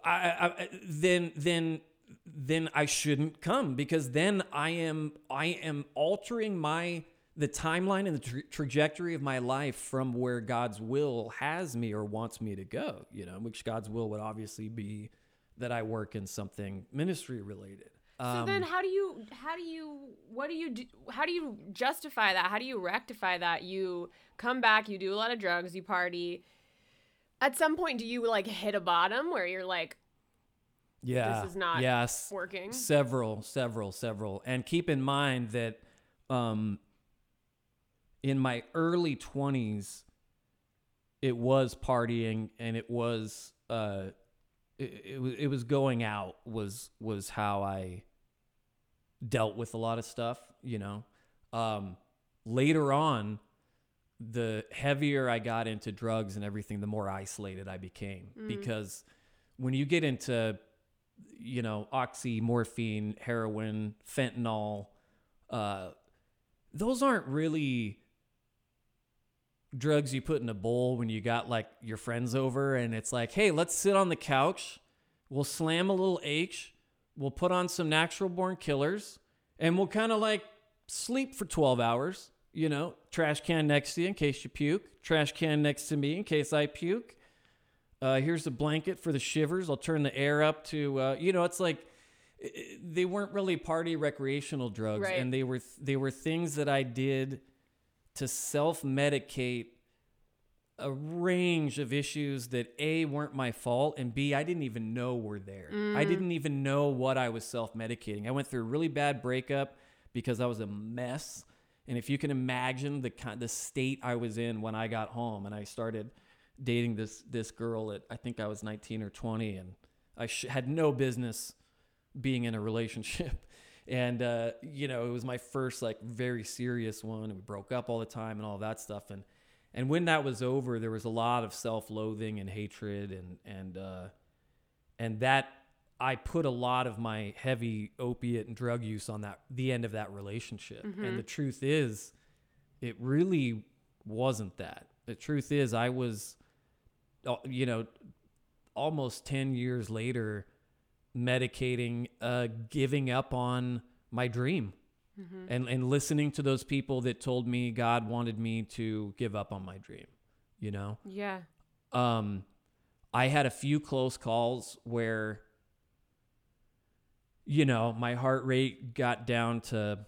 I, I, then then then I shouldn't come because then I am I am altering my the timeline and the tra- trajectory of my life from where God's will has me or wants me to go, you know, which God's will would obviously be that I work in something ministry related. So Um, then, how do you, how do you, what do you do? How do you justify that? How do you rectify that? You come back, you do a lot of drugs, you party. At some point, do you like hit a bottom where you're like yeah, This is not yes, working? Several, several, several. And keep in mind that um, in my early 20s, it was partying and it was uh, it, it was it was going out was was how I dealt with a lot of stuff, you know. Um, later on, the heavier I got into drugs and everything, the more isolated I became because when you get into you know, oxy, morphine, heroin, fentanyl, uh, those aren't really drugs you put in a bowl when you got like your friends over and it's like, hey, let's sit on the couch. We'll slam a little H. We'll put on some natural born killers and we'll kind of like sleep for 12 hours. You know, trash can next to you in case you puke, trash can next to me in case I puke. Uh, here's a blanket for the shivers. I'll turn the air up to, uh, you know, it's like i- i- they weren't really party recreational drugs, Right. and they were they were things that I did to self medicate a range of issues that a weren't my fault and b I didn't even know were there. I mm. didn't even know what I was self medicating. I went through a really bad breakup because I was a mess. And if you can imagine the kind the state I was in when I got home and I started dating this this girl at I think I was 19 or 20 and I sh- had no business being in a relationship. And uh, you know, it was my first like very serious one and we broke up all the time and all that stuff and and when that was over there was a lot of self-loathing and hatred and and uh and that I put a lot of my heavy opiate and drug use on that the end of that relationship. And the truth is it really wasn't that. The truth is I was uh, you know almost 10 years later medicating uh giving up on my dream and and listening to those people that told me God wanted me to give up on my dream you know? Yeah. um I had a few close calls where you know my heart rate got down to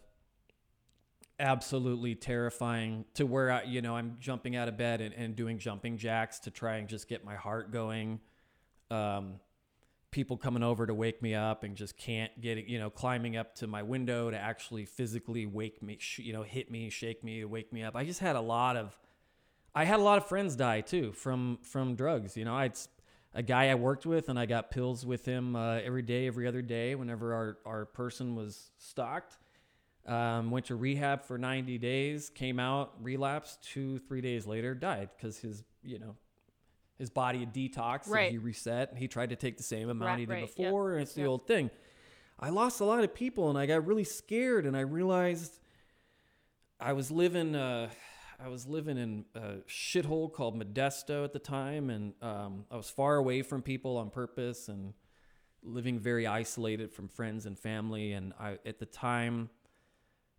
absolutely terrifying to where I, you know I'm jumping out of bed and, and doing jumping jacks to try and just get my heart going. Um people coming over to wake me up and just can't get it, you know, climbing up to my window to actually physically wake me, you know, hit me, shake me, wake me up. I just had a lot of, I had a lot of friends die too from from drugs. You know, I a guy I worked with and I got pills with him uh, every day, every other day, whenever our our person was stocked. Um, went to rehab for 90 days, came out, relapsed two, three days later, died because his, you know, his body had detoxed Right. and he reset and he tried to take the same amount Right, he did right, before. And it's the old thing. I lost a lot of people and I got really scared and I realized I was living, uh, I was living in a shithole called Modesto at the time. And um, I was far away from people on purpose and living very isolated from friends and family. And I, at the time,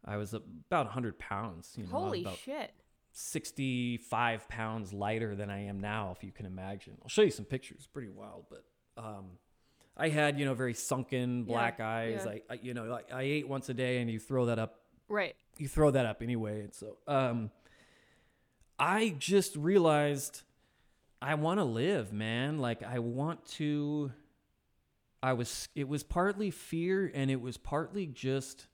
I was about 100 pounds. You know, Holy shit. 65 pounds lighter than I am now, if you can imagine. I'll show you some pictures. Pretty wild, but um, I had you know very sunken black Yeah, eyes. yeah. I, I you know I, I ate once a day, and you throw that up. Right. You throw that up anyway, and so um, I just realized I want to live, man. Like I want to. I was. It was partly fear, and it was partly just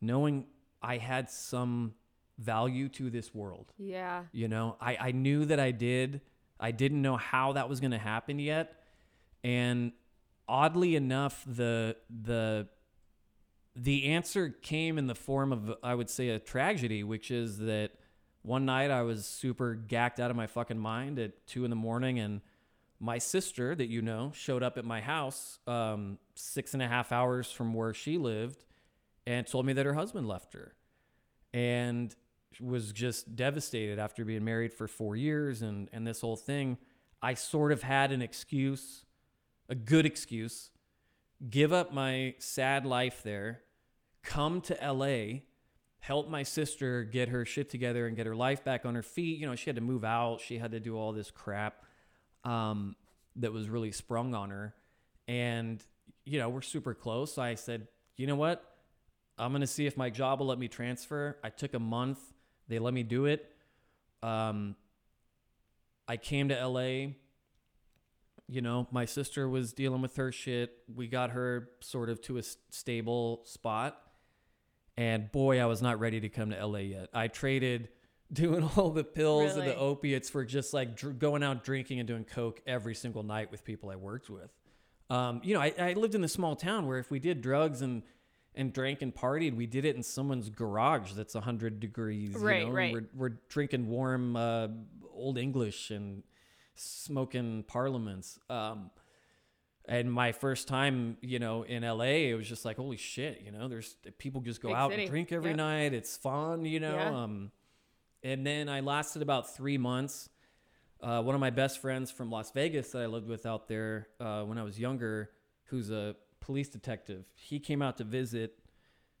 knowing I had some value to this world. Yeah. You know, I, I knew that I did. I didn't know how that was going to happen yet. And oddly enough, the the the answer came in the form of I would say a tragedy, which is that one night I was super gacked out of my fucking mind at two in the morning, and my sister that you know showed up at my house um, six and a half hours from where she lived, and told me that her husband left her, and was just devastated after being married for four years and and this whole thing. I sort of had an excuse, a good excuse, give up my sad life there, come to LA, help my sister get her shit together and get her life back on her feet. You know, she had to move out, she had to do all this crap um, that was really sprung on her. And, you know, we're super close. I said, you know what? I'm going to see if my job will let me transfer. I took a month. They let me do it. Um, I came to LA. You know, my sister was dealing with her shit. We got her sort of to a stable spot. And boy, I was not ready to come to LA yet. I traded doing all the pills and the opiates for just like dr- going out drinking and doing coke every single night with people I worked with. Um, you know, I, I lived in a small town where if we did drugs and and drank and partied, we did it in someone's garage that's 100 degrees. you Right, know? right. We're, we're drinking warm uh, Old English and smoking parliaments. Um, and my first time, you know, in LA, it was just like, holy shit, you know, there's people just go Big out city. and drink every Yep. night. It's fun, you know. Yeah. Um, and then I lasted about three months. Uh, one of my best friends from Las Vegas that I lived with out there uh, when I was younger, who's a police detective, he came out to visit.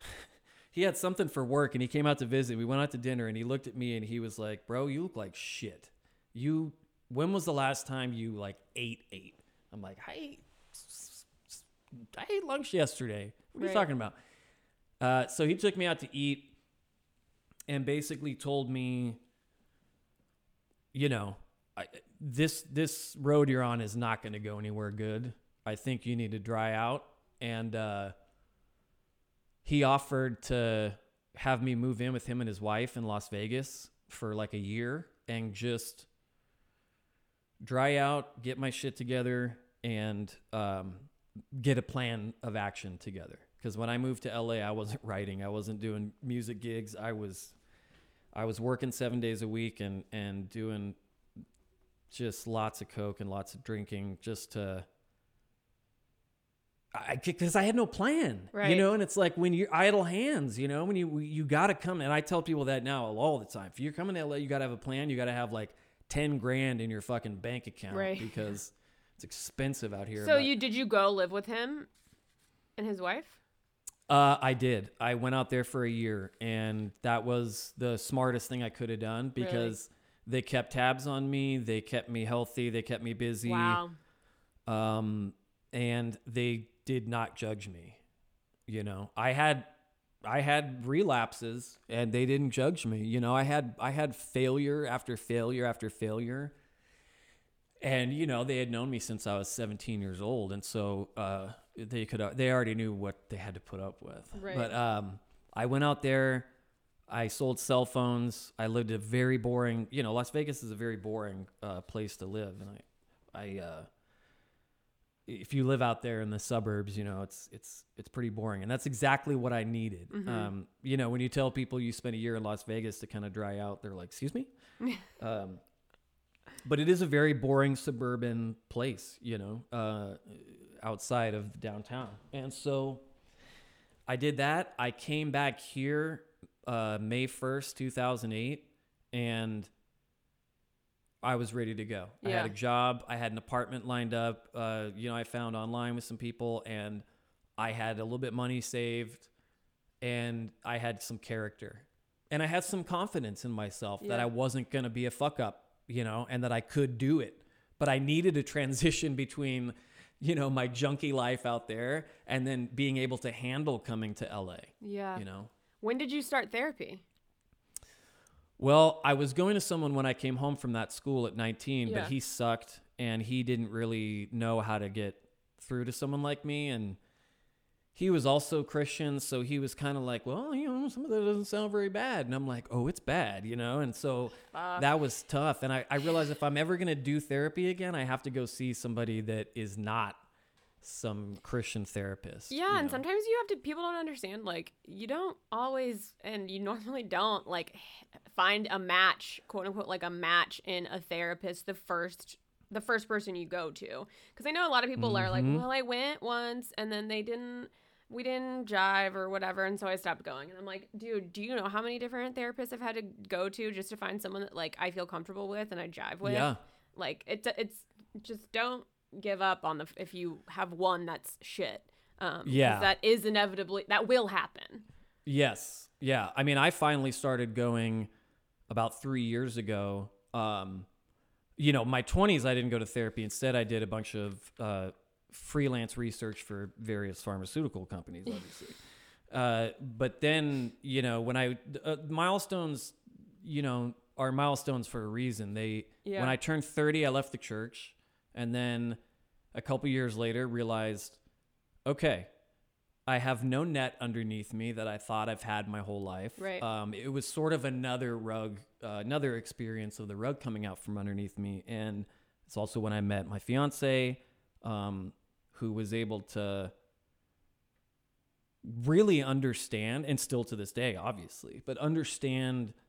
he had something for work and he came out to visit. We went out to dinner and he looked at me and he was like, "Bro, you look like shit. You when was the last time you like ate ate?" I'm like, "I ate, I ate lunch yesterday. What are Right. you talking about?" Uh, so he took me out to eat and basically told me, you know, I, this this road you're on is not going to go anywhere good. I think you need to dry out. And uh, he offered to have me move in with him and his wife in Las Vegas for like a year and just dry out, get my shit together, and um, get a plan of action together. Because when I moved to LA, I wasn't writing, I wasn't doing music gigs. I was, I was working seven days a week and and doing just lots of coke and lots of drinking just to. I because I had no plan, you know, and it's like when you're idle hands, you know, when you you got to come, and I tell people that now all the time. If you're coming to LA, you got to have a plan. You got to have like ten grand in your fucking bank account Right. because it's expensive out here. So but- you did you go live with him and his wife? Uh, I did. I went out there for a year, and that was the smartest thing I could have done Really? because they kept tabs on me. They kept me healthy. They kept me busy. Wow. Um, and they did not judge me. You know, I had, I had relapses, and they didn't judge me. You know, I had, I had failure after failure after failure, and you know they had known me since I was 17 years old, and so uh, they could they already knew what they had to put up with. Right. But um, I went out there. I sold cell phones. I lived a very boring. You know, Las Vegas is a very boring uh, place to live, and I, I. Uh, if you live out there in the suburbs, you know it's it's it's pretty boring, and that's exactly what I needed. Um, you know, when you tell people you spent a year in Las Vegas to kind of dry out, they're like, "Excuse me." um, but it is a very boring suburban place, you know, uh, outside of downtown. And so I did that. I came back here uh, May 1st, 2008, and I was ready to go. I had a job, I had an apartment lined up, uh, you know, I found online with some people, and I had a little bit money saved, and I had some character. And I had some confidence in myself that I wasn't going to be a fuck up, you know, and that I could do it. But I needed a transition between, you know, my junky life out there and then being able to handle coming to LA, Yeah. you know. When did you start therapy? Well, I was going to someone when I came home from that school at 19, Yeah. but he sucked and he didn't really know how to get through to someone like me. And he was also Christian. So he was kind of like, well, you know, some of that doesn't sound very bad. And I'm like, oh, it's bad, you know? And so uh. that was tough. And I, I realized if I'm ever going to do therapy again, I have to go see somebody that is not some Christian therapist. Yeah, you and know? sometimes you have to people don't understand like you don't always and you normally don't like find a match, quote unquote like a match in a therapist the first the first person you go to. Cuz I know a lot of people are like, Mhm. "Well, I went once and then they didn't we didn't jive or whatever and so I stopped going." And I'm like, "Dude, do you know how many different therapists I've had to go to just to find someone that like I feel comfortable with and I jive with?" Yeah. Like it, it's just don't give up on the if you have one that's shit. Um, Yeah. that is inevitably that will happen. Yes. Yeah. I mean, I finally started going about three years ago. Um, you know, my 20s, I didn't go to therapy. Instead, I did a bunch of uh, freelance research for various pharmaceutical companies, obviously. uh, but then, you know, when I, uh, milestones, you know, are milestones for a reason. They, Yeah. when I turned 30, I left the church. And then a couple years later, realized, okay, I have no net underneath me that I thought I've had my whole life. Right. Um, it was sort of another rug, uh, another experience of the rug coming out from underneath me, and it's also when I met my fiance, um, who was able to really understand, and still to this day, obviously, but understand.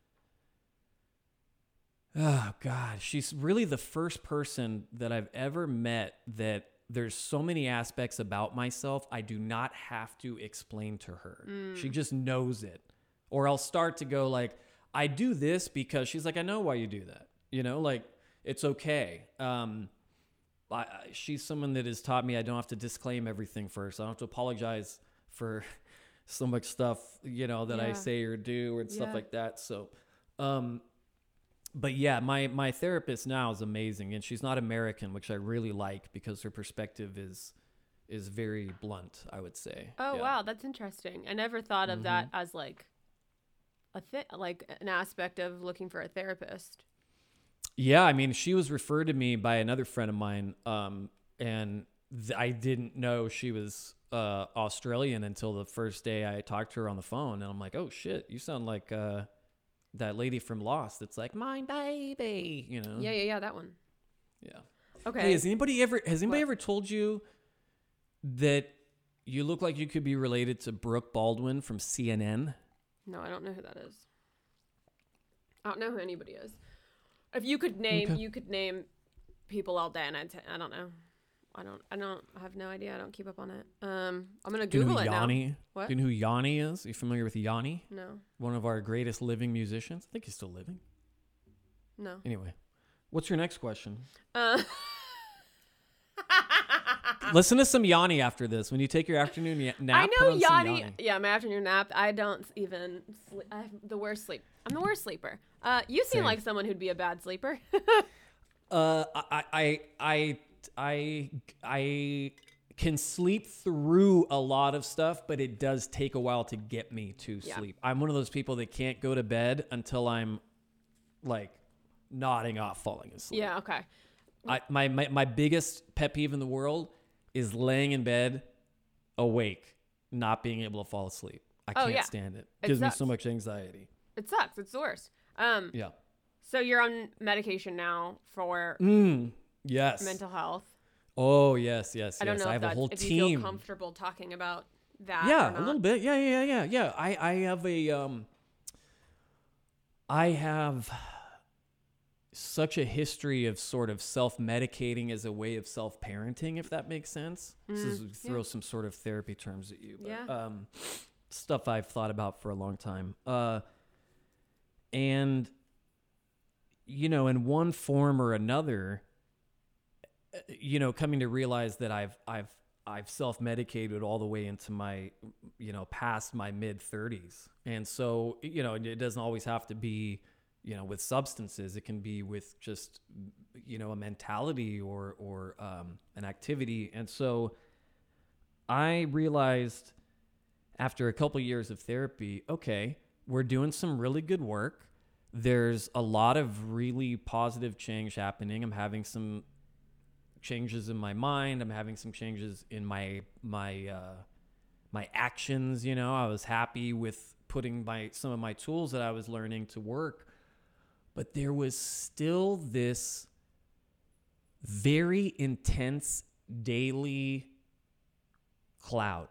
Oh God, she's really the first person that I've ever met that there's so many aspects about myself I do not have to explain to her. She just knows it. Or I'll start to go like, I do this because she's like, I know why you do that. You know, like it's okay. Um, I, she's someone that has taught me I don't have to disclaim everything first. I don't have to apologize for so much stuff, you know, that I say or do and stuff like that. So, um, but yeah, my my therapist now is amazing, and she's not American, which I really like because her perspective is is very blunt. I would say. Oh Yeah. wow, that's interesting. I never thought of that as like a thing, like an aspect of looking for a therapist. Yeah, I mean, she was referred to me by another friend of mine, um, and th- I didn't know she was uh, Australian until the first day I talked to her on the phone, and I'm like, "Oh shit, you sound like uh, that lady from Lost." That's like my baby, you know? Yeah, yeah, yeah, that one. yeah. Okay. Hey, has anybody ever has anybody What? ever told you that you look like you could be related to Brooke Baldwin from CNN? no, I don't know who that is. I don't know who anybody is. If you could name, Okay. you could name people all day, and I'd say, I don't know. I don't. I don't. I have no idea. I don't keep up on it. Um, I'm gonna Do you know Google who it now. Yanni? What? Do you know who Yanni is? Are you familiar with Yanni? No, One of our greatest living musicians. I think he's still living. no. Anyway, what's your next question? Uh, Listen to some Yanni after this. When you take your afternoon ya- nap, I put know on some Yanni. Yanni. Yeah, my afternoon nap. I don't even. Sleep. I have the worst sleep. I'm the worst sleeper. Uh, you seem Same. like someone who'd be a bad sleeper. Uh, I, I, I, I, I can sleep through a lot of stuff, but it does take a while to get me to Yeah. sleep. I'm one of those people that can't go to bed until I'm like nodding off, falling asleep. yeah. Okay. I, my, my my biggest pet peeve in the world is laying in bed, awake, not being able to fall asleep. I Oh, can't yeah. stand it. It Gives me so much anxiety. It sucks. It's the worst. Um, Yeah. so you're on medication now for Mm, yes. mental health. Oh yes, yes, I don't yes. know I have a whole if you team. feel comfortable talking about that. yeah a little bit yeah yeah yeah yeah i i have a um i have such a history of sort of self-medicating as a way of self-parenting if that makes sense this is Mm, throw yeah. some sort of therapy terms at you but Yeah. um stuff i've thought about for a long time uh and you know in one form or another you know coming to realize that i've i've i've self-medicated all the way into my you know past my mid 30s and so you know it doesn't always have to be you know with substances. It can be with just you know a mentality or or um, an activity. And so i realized after a couple years of therapy okay we're doing some really good work. There's a lot of really positive change happening. I'm having some changes in my mind i'm having some changes in my my uh my actions you know i was happy with putting my some of my tools that i was learning to work but there was still this very intense daily cloud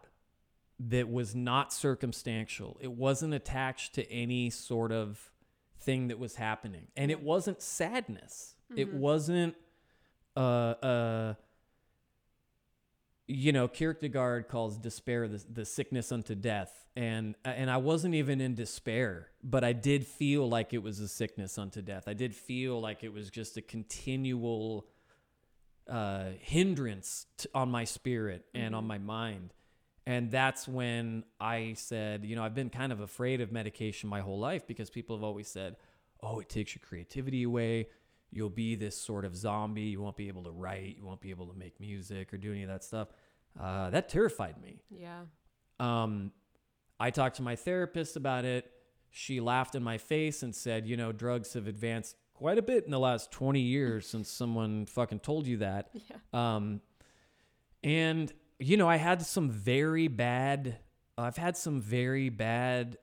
that was not circumstantial. It wasn't attached to any sort of thing that was happening. And it wasn't sadness. It wasn't uh uh you know, Kierkegaard calls despair the, the sickness unto death. And and I wasn't even in despair, but I did feel like it was a sickness unto death. I did feel like it was just a continual uh, hindrance on my spirit and on my mind. And that's when I said, you know, I've been kind of afraid of medication my whole life because people have always said, oh, it takes your creativity away. You'll be this sort of zombie. You won't be able to write. You won't be able to make music or do any of that stuff. Uh, that terrified me. Yeah. Um, I talked to my therapist about it. She laughed in my face and said, you know, drugs have advanced quite a bit in the last 20 years since someone fucking told you that. Yeah. Um, and, you know, I had some very bad, I've had some very bad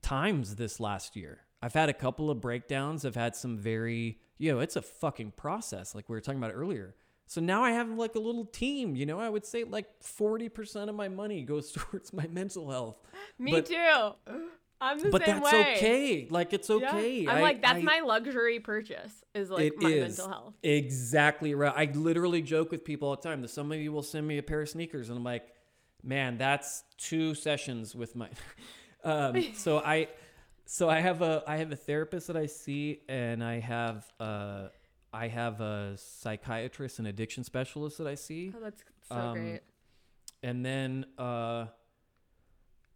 times this last year. I've had a couple of breakdowns. I've had some very, you know, it's a fucking process, like we were talking about earlier. So now I have like a little team, you know, I would say like 40% of my money goes towards my mental health. Me But- too. I'm the but same that's way. okay. Like it's okay. Yeah. I'm I- like, that's I- my luxury purchase. Is like my is. mental health. Exactly right. I literally joke with people all the time that somebody will send me a pair of sneakers, and I'm like, man, that's two sessions with my. um, so I, so I have a I have a therapist that I see, and I have uh I have a psychiatrist and addiction specialist that I see, Oh, that's so Um, great. and then uh.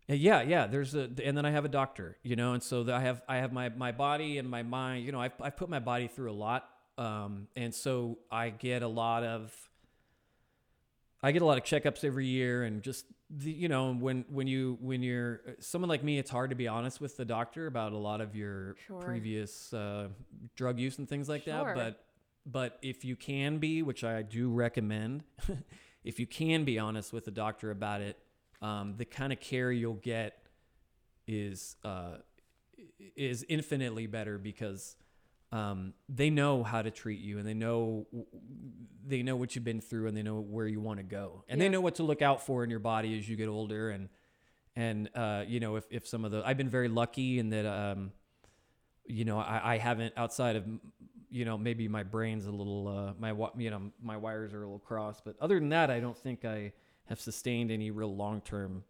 Yeah, yeah. There's a, and then I have a doctor, you know, and so I have, I have my my body and my mind. You know, I've I've put my body through a lot, um, and so I get a lot of, I get a lot of checkups every year, and just the, you know, when when you when you're someone like me, it's hard to be honest with the doctor about a lot of your Sure. previous uh, drug use and things like Sure. that. But but if you can be, which I do recommend, if you can be honest with the doctor about it, um, the kind of care you'll get is uh, is infinitely better because um, they know how to treat you and they know they know what you've been through and they know where you want to go and Yeah. they know what to look out for in your body as you get older and and uh, you know if, if some of the I've been very lucky in that um, you know I, I haven't outside of you know maybe my brain's a little uh, my you know my wires are a little crossed but other than that I don't think I have sustained any real long term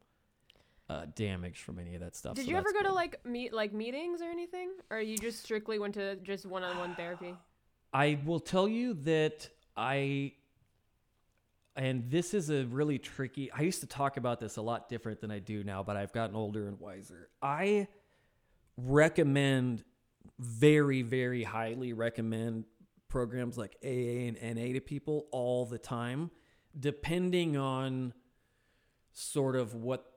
uh, damage from any of that stuff. Did so you ever go to like meet like meetings or anything, or you just strictly went to just one-on-one therapy? I will tell you that I, and this is a really tricky. I used to talk about this a lot different than I do now, but I've gotten older and wiser. I recommend very, very highly recommend programs like AA and NA to people all the time, depending on sort of what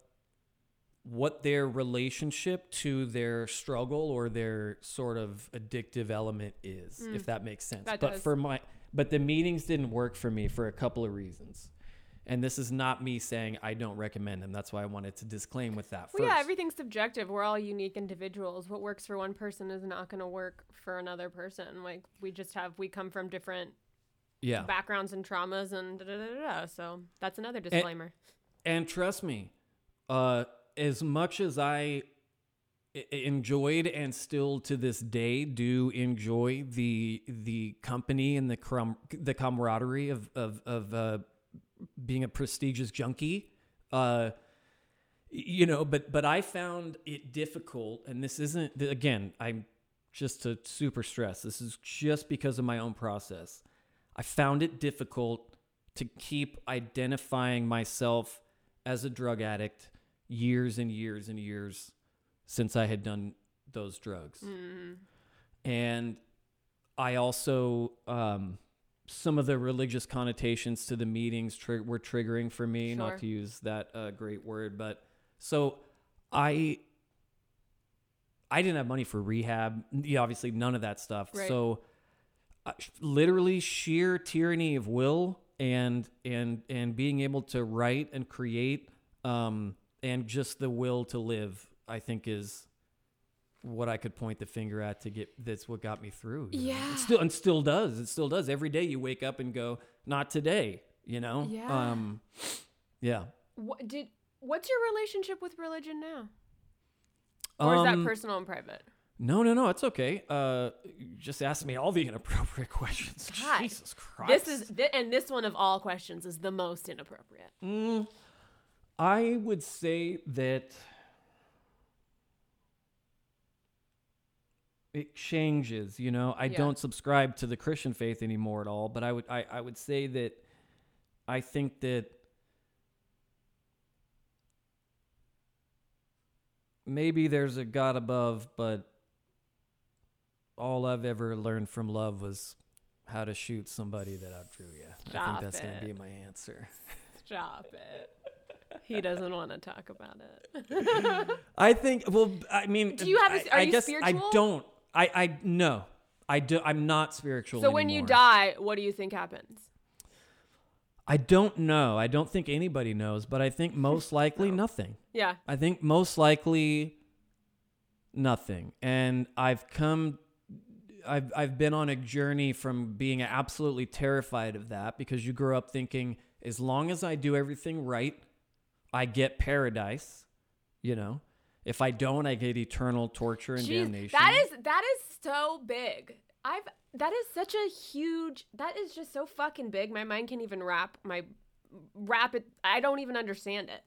what their relationship to their struggle or their sort of addictive element is, if that makes sense. Mm. That but does. for my but the meetings didn't work for me for a couple of reasons. And this is not me saying I don't recommend them. That's why I wanted to disclaim with that Well, yeah, everything's subjective. We're all unique individuals. What works for one person is not going to work for another person. Like we just have, we come from different yeah. backgrounds and traumas, and da da da da. da. So that's another disclaimer. And trust me, uh, as much as I enjoyed and still to this day do enjoy the the company and the crum- the camaraderie of of of uh, being a prestigious junkie, uh, you know, but but I found it difficult, and this isn't again. I'm just to super stress. This is just because of my own process. I found it difficult to keep identifying myself as a drug addict years and years and years since I had done those drugs. Mm. And I also, um, some of the religious connotations to the meetings tri- were triggering for me, Sure. not to use that uh, great word. But so I. I didn't have money for rehab. Yeah, obviously, none of that stuff. Right. So, uh, literally, sheer tyranny of will and and and being able to write and create, um, and just the will to live, I think is what I could point the finger at to get. That's what got me through. know? Yeah. it still and still does. It still does. Every day you wake up and go, not today. You know. Yeah. Um, yeah. What did? What's your relationship with religion now? Or is that Um, personal and private? No, no, no. It's okay. Uh, just ask me all the inappropriate questions. God. Jesus Christ. This is thi- and this one of all questions is the most inappropriate. Mm, I would say that it changes. You know, I Yeah. don't subscribe to the Christian faith anymore at all. But I would, I, I would say that I think that maybe there's a God above, but all I've ever learned from love was how to shoot somebody that outdrew you. I think that's gonna be my answer. Stop it. He doesn't want to talk about it. I think. Well, I mean, Do you have a- I- are I you guess spiritual? I don't. I. I no. I do. I'm not spiritual. so when you die, what do you think happens? I don't know. I don't think anybody knows, but I think most likely nothing. Yeah. I think most likely nothing. And I've come I've I've been on a journey from being absolutely terrified of that because you grow up thinking as long as I do everything right, I get paradise, you know. If I don't, I get eternal torture and Jeez, damnation. that is that is so big. I've that is such a huge that is just so fucking big. My mind can't even wrap my wrap it I don't even understand it.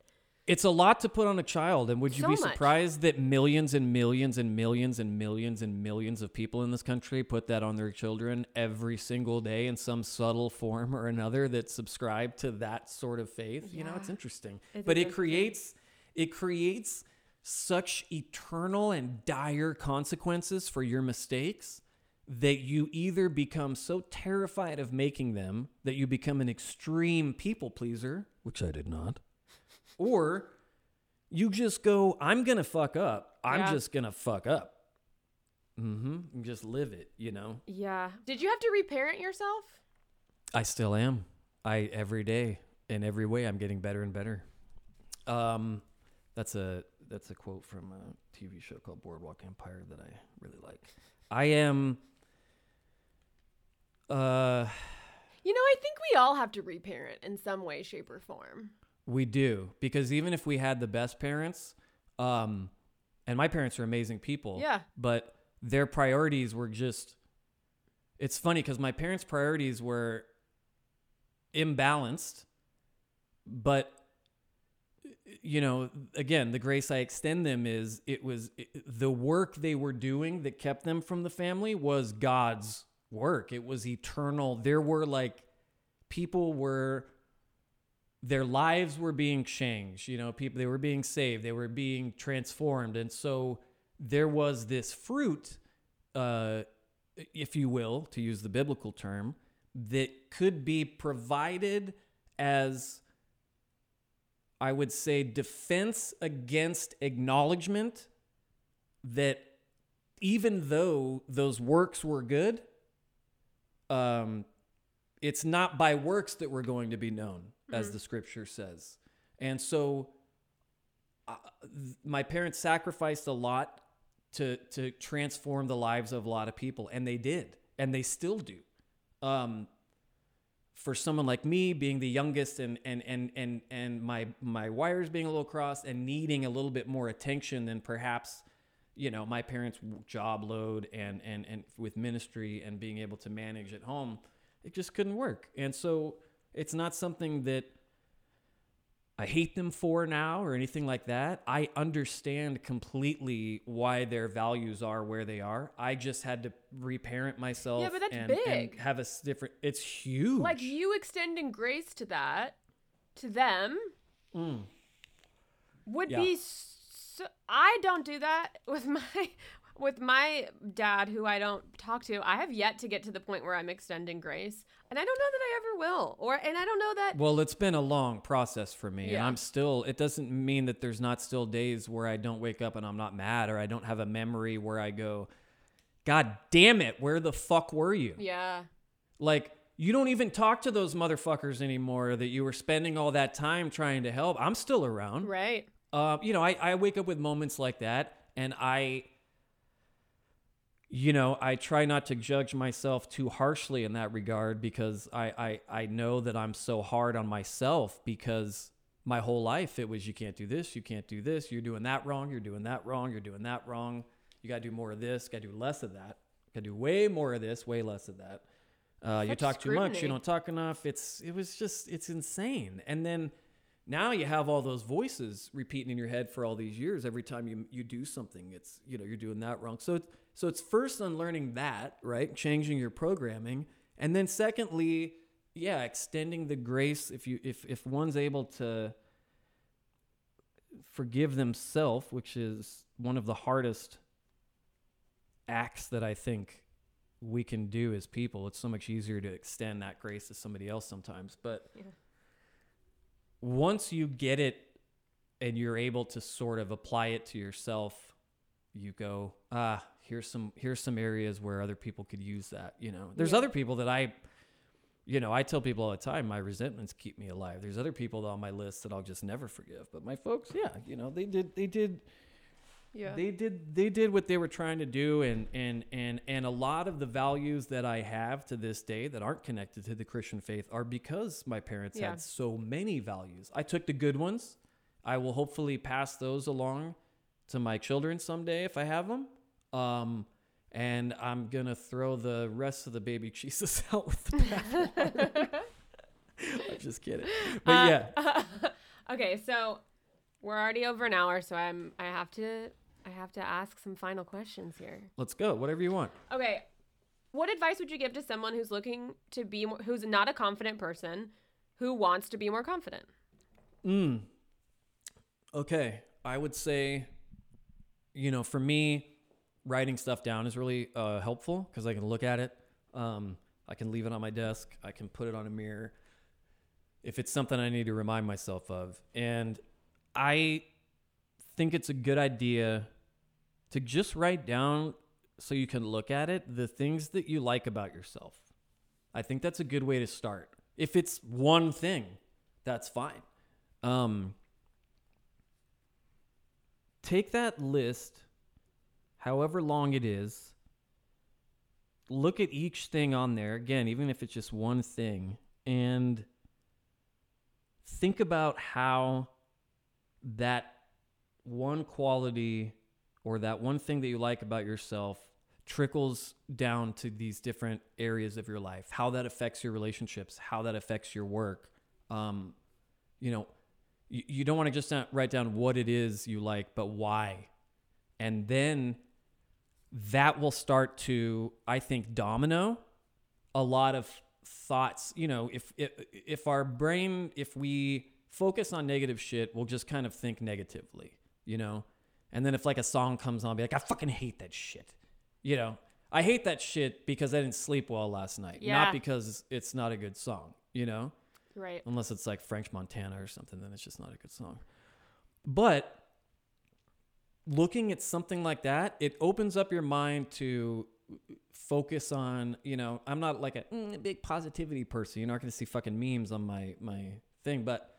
It's a lot to put on a child, and would you So be much. surprised that millions and millions and millions and millions and millions of people in this country put that on their children every single day in some subtle form or another that subscribe to that sort of faith? You know, it's interesting, but it creates it creates such eternal and dire consequences for your mistakes that you either become so terrified of making them that you become an extreme people pleaser, which I did not, or you just go, I'm going to fuck up. I'm Yeah. just going to fuck up. Mm-hmm. Just live it, you know? Yeah. Did you have to reparent yourself? I still am. I every day in every way I'm getting better and better. Um that's a that's a quote from a TV show called Boardwalk Empire that I really like. I am uh You know, I think we all have to reparent in some way, shape, or form. We do because even if we had the best parents um and my parents are amazing people. Yeah. But their priorities were just it's funny cuz my parents' priorities were imbalanced but you know again the grace i extend them is it was it, the work they were doing that kept them from the family was god's work it was eternal there were like people were their lives were being changed you know people they were being saved they were being transformed. And so there was this fruit uh if you will to use the biblical term that could be provided as I would say defense against acknowledgement that even though those works were good, um, it's not by works that we're going to be known, as the scripture says. And so, uh, th- my parents sacrificed a lot to to transform the lives of a lot of people, and they did, and they still do. Um, for someone like me being the youngest and and and and and my my wires being a little crossed and needing a little bit more attention than perhaps you know my parents job load and and and with ministry and being able to manage at home it just couldn't work and so it's not something that I hate them for now or anything like that. I understand completely why their values are where they are. I just had to reparent myself. Yeah, but that's and, and big. have a different. It's huge. Like you extending grace to that, to them, Mm. would Yeah. be. So, I don't do that with my with my dad, who I don't talk to. I have yet to get to the point where I'm extending grace, and I don't know that I ever will. Or and I don't know that. Well, it's been a long process for me, and I'm still. It doesn't mean that there's not still days where I don't wake up and I'm not mad, or I don't have a memory where I go, "God damn it, where the fuck were you?" Yeah. Like you don't even talk to those motherfuckers anymore that you were spending all that time trying to help. I'm still around. Right. Uh, you know, I, I wake up with moments like that, and I, you know, I try not to judge myself too harshly in that regard because I, I, I know that I'm so hard on myself because my whole life it was you can't do this, you can't do this, you're doing that wrong, you're doing that wrong, you're doing that wrong. You got to do more of this, got to do less of that, got to do way more of this, way less of that. Uh, you talk too much, you don't talk enough. It's it was just it's insane. And then now you have all those voices repeating in your head for all these years. Every time you you do something, it's you know you're doing that wrong. So it's so it's first unlearning that, right? Changing your programming, and then secondly, yeah, extending the grace. If you if if one's able to forgive themselves, which is one of the hardest acts that I think we can do as people. It's so much easier to extend that grace to somebody else sometimes. But Yeah. once you get it and you're able to sort of apply it to yourself, you go, ah, here's some here's some areas where other people could use that. You know, there's Yeah. other people that I you know, I tell people all the time, my resentments keep me alive. There's other people on my list that I'll just never forgive. But my folks, yeah, you know, they did they did Yeah. they did they did what they were trying to do and and and and a lot of the values that I have to this day that aren't connected to the Christian faith are because my parents Yeah. had so many values. I took the good ones. I will hopefully pass those along to my children someday if I have them. Um and I'm gonna throw the rest of the baby Jesus out with the bathwater. I'm just kidding, but Uh, yeah, okay, so we're already over an hour, so I'm I have to I have to ask some final questions here. let's go. Whatever you want. Okay. What advice would you give to someone who's looking to be more, who's not a confident person who wants to be more confident? Mm. Okay, I would say, you know, for me, writing stuff down is really uh, helpful because I can look at it. Um, I can leave it on my desk. I can put it on a mirror if it's something I need to remind myself of. And I think it's a good idea to just write down so you can look at it the things that you like about yourself. I think that's a good way to start. If it's one thing, that's fine. Um, take that list, however long it is, look at each thing on there, again, even if it's just one thing, and think about how that one quality or that one thing that you like about yourself trickles down to these different areas of your life how that affects your relationships how that affects your work. Um, you know you, you don't want to just write down what it is you like but why. And then that will start to i think domino a lot of thoughts you know if if, if our brain if we focus on negative shit we'll just kind of think negatively you know and then if like a song comes on I'll be like i fucking hate that shit you know i hate that shit because i didn't sleep well last night Yeah. not because it's not a good song you know Right. unless it's like French Montana or something, then it's just not a good song. But looking at something like that, it opens up your mind to focus on, you know, I'm not like a mm, big positivity person. You're not going to see fucking memes on my my thing, but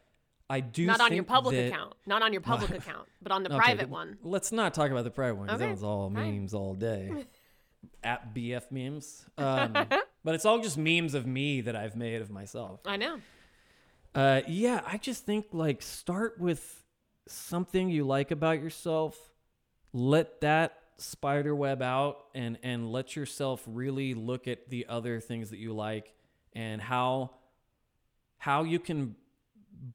I do Not on your public that- account. Not on your public account, but on the Okay, private one. Let's not talk about the private one because Okay, that one's all fine. memes all day. At BF memes. Um, but it's all just memes of me that I've made of myself. I know. Uh, yeah, I just think like start with something you like about yourself. Let that spider web out and and let yourself really look at the other things that you like and how how you can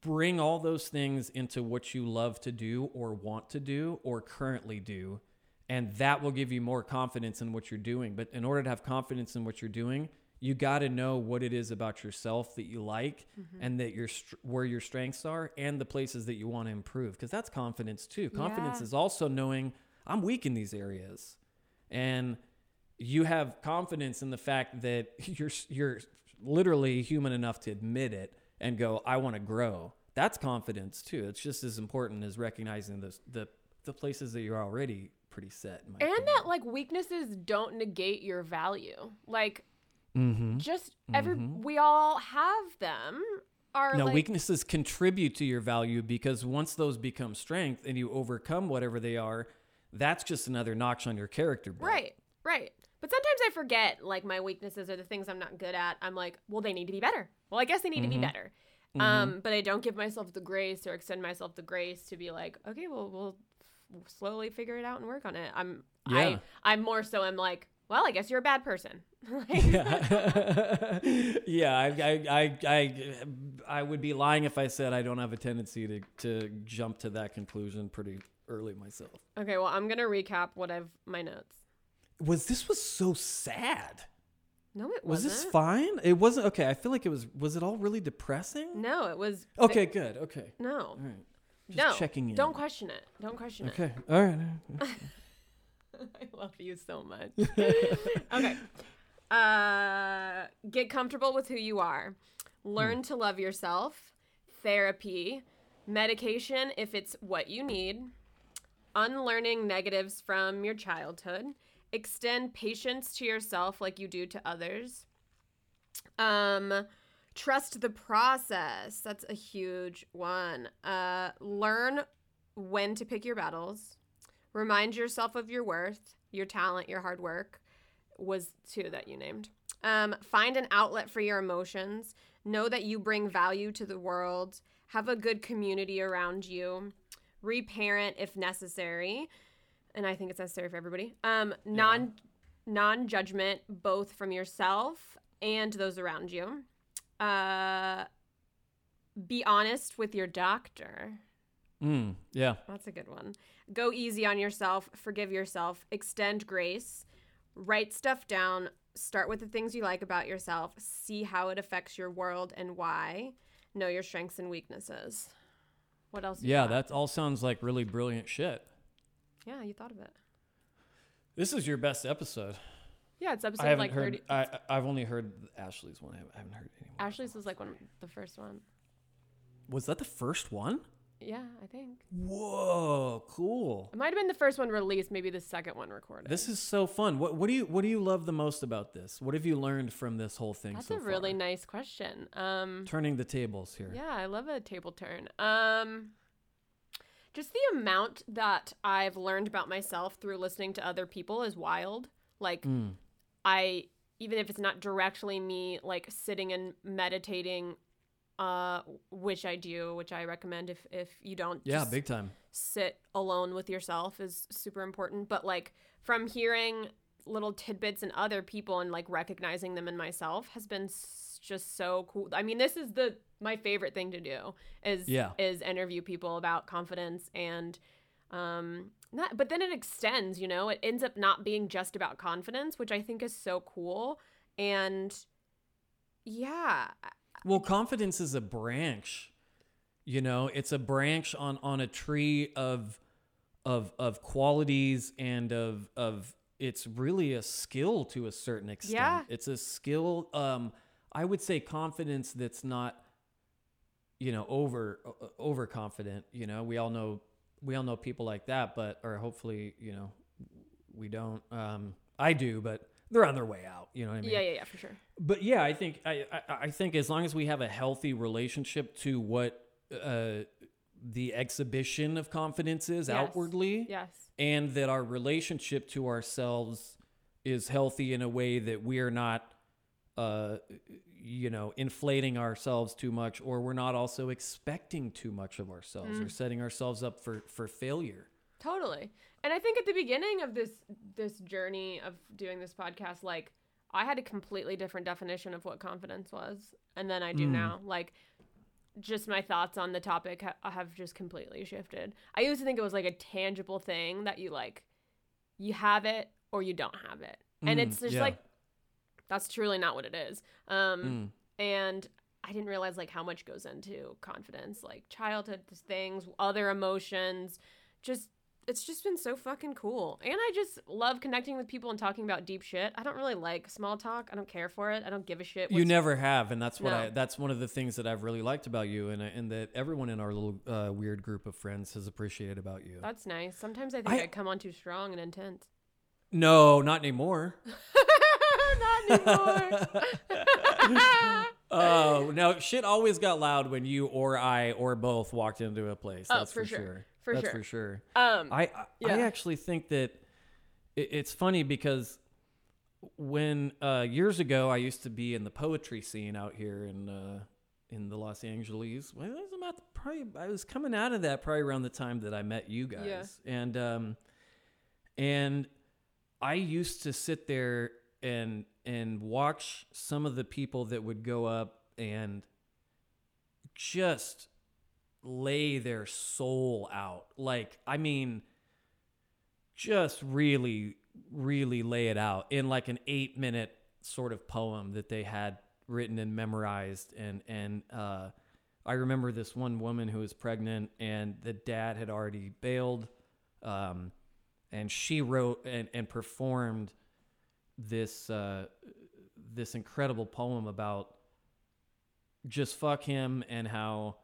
bring all those things into what you love to do or want to do or currently do. And that will give you more confidence in what you're doing. But in order to have confidence in what you're doing you got to know what it is about yourself that you like mm-hmm. and that your where your strengths are and the places that you want to improve because that's confidence too. Confidence Yeah. is also knowing i'm weak in these areas. And you have confidence in the fact that you're you're literally human enough to admit it and go i want to grow. That's confidence too. It's just as important as recognizing the the, the places that you're already pretty set And that like weaknesses don't negate your value. Like mm-hmm. just every we all have them. Are Now, like, weaknesses contribute to your value because once those become strength and you overcome whatever they are, that's just another notch on your character. belt. Right, right. But sometimes I forget like my weaknesses are the things I'm not good at. I'm like, well, they need to be better. Well, I guess they need to be Mm-hmm. better. Um, but I don't give myself the grace or extend myself the grace to be like, okay, well, we'll slowly figure it out and work on it. I'm, Yeah. I, I'm more so. I'm like, well, I guess you're a bad person. Yeah, yeah. I, I, I, I, I would be lying if I said I don't have a tendency to to jump to that conclusion pretty early myself. okay, well, I'm gonna recap what I've my notes. Was this was so sad? No, it Was wasn't. this fine? It wasn't. Okay, I feel like it was. Was it all really depressing? No, it was. Okay, good. Okay, No, all right. Just no. checking in. Don't question it. Don't question it. Okay, all right. I love you so much. okay. Uh, get comfortable with who you are. Learn to love yourself. Therapy. Medication if it's what you need. Unlearning negatives from your childhood. Extend patience to yourself like you do to others. Um, trust the process. That's a huge one. Uh, learn when to pick your battles. Remind yourself of your worth, your talent, your hard work was two that you named. Um, find an outlet for your emotions. Know that you bring value to the world. Have a good community around you. Reparent if necessary, and I think it's necessary for everybody. Um, non non judgment both from yourself and those around you. Uh, be honest with your doctor. Mm, yeah. That's a good one. Go easy on yourself, forgive yourself, extend grace, write stuff down, start with the things you like about yourself, see how it affects your world and why, know your strengths and weaknesses. What else? Yeah, that all sounds like really brilliant shit. Yeah, you thought of it. This is your best episode. Yeah, it's I episode haven't like heard. 30. I I've only heard Ashley's one. I haven't- I haven't heard any. more. Ashley's was like one the first one. Was that the first one? Yeah, I think. Whoa, cool. It might have been the first one released, maybe the second one recorded. This is so fun. What what do you what do you love the most about this? What have you learned from this whole thing That's so a really nice question. Um Turning the tables here. Yeah, I love a table turn. Um just the amount that I've learned about myself through listening to other people is wild. Like Mm. I even if it's not directly me like sitting and meditating uh which I do, which I recommend if if you don't Yeah, just big time. sit alone with yourself is super important, but like from hearing little tidbits in other people and like recognizing them in myself has been s- just so cool. I mean, this is the my favorite thing to do is Yeah. is interview people about confidence and um not, but then it extends, you know, it ends up not being just about confidence, which I think is so cool. And yeah, Well, confidence is a branch. You know, it's a branch on on a tree of of of qualities and of of it's really a skill to a certain extent. Yeah. It's a skill um I would say confidence that's not you know, over uh, overconfident. You know, we all know we all know people like that, but or hopefully, you know, we don't. Um, I do, but they're on their way out. You know what I mean? Yeah, yeah, yeah, for sure. But yeah, I think I, I I think as long as we have a healthy relationship to what uh, the exhibition of confidence is Yes. outwardly, Yes. and that our relationship to ourselves is healthy in a way that we are not uh you know inflating ourselves too much or we're not also expecting too much of ourselves Mm. or setting ourselves up for for failure Totally. And I think at the beginning of this this journey of doing this podcast, like I had a completely different definition of what confidence was, and then I do Mm. now. Like, just my thoughts on the topic ha- have just completely shifted. I used to think it was like a tangible thing that you like, you have it or you don't have it, and Mm, it's just yeah. like that's truly not what it is. Um, Mm. and I didn't realize like how much goes into confidence, like childhood things, other emotions. Just it's just been so fucking cool, and I just love connecting with people and talking about deep shit. I don't really like small talk. I don't care for it. I don't give a shit. you never have and that's what No. i that's one of the things that i've really liked about you and, and that everyone in our little uh, weird group of friends has appreciated about you That's nice. Sometimes I think I, I- come on too strong and intense. no not anymore not anymore. Oh no! Shit always got loud when you or I or both walked into a place. Oh, That's for for, sure. sure. For That's sure. for sure. um, I I, yeah. I actually think that it, it's funny because when uh, years ago I used to be in the poetry scene out here in uh, in the Los Angeles. Well, it was about the, probably I was coming out of that probably around the time that I met you guys, Yeah. and um, and I used to sit there and and watch some of the people that would go up and just lay their soul out. Like, I mean, just really, really lay it out in like an eight minute sort of poem that they had written and memorized. And, and, uh, I remember this one woman who was pregnant and the dad had already bailed. Um, and she wrote and, and performed this, uh, this incredible poem about just fuck him and how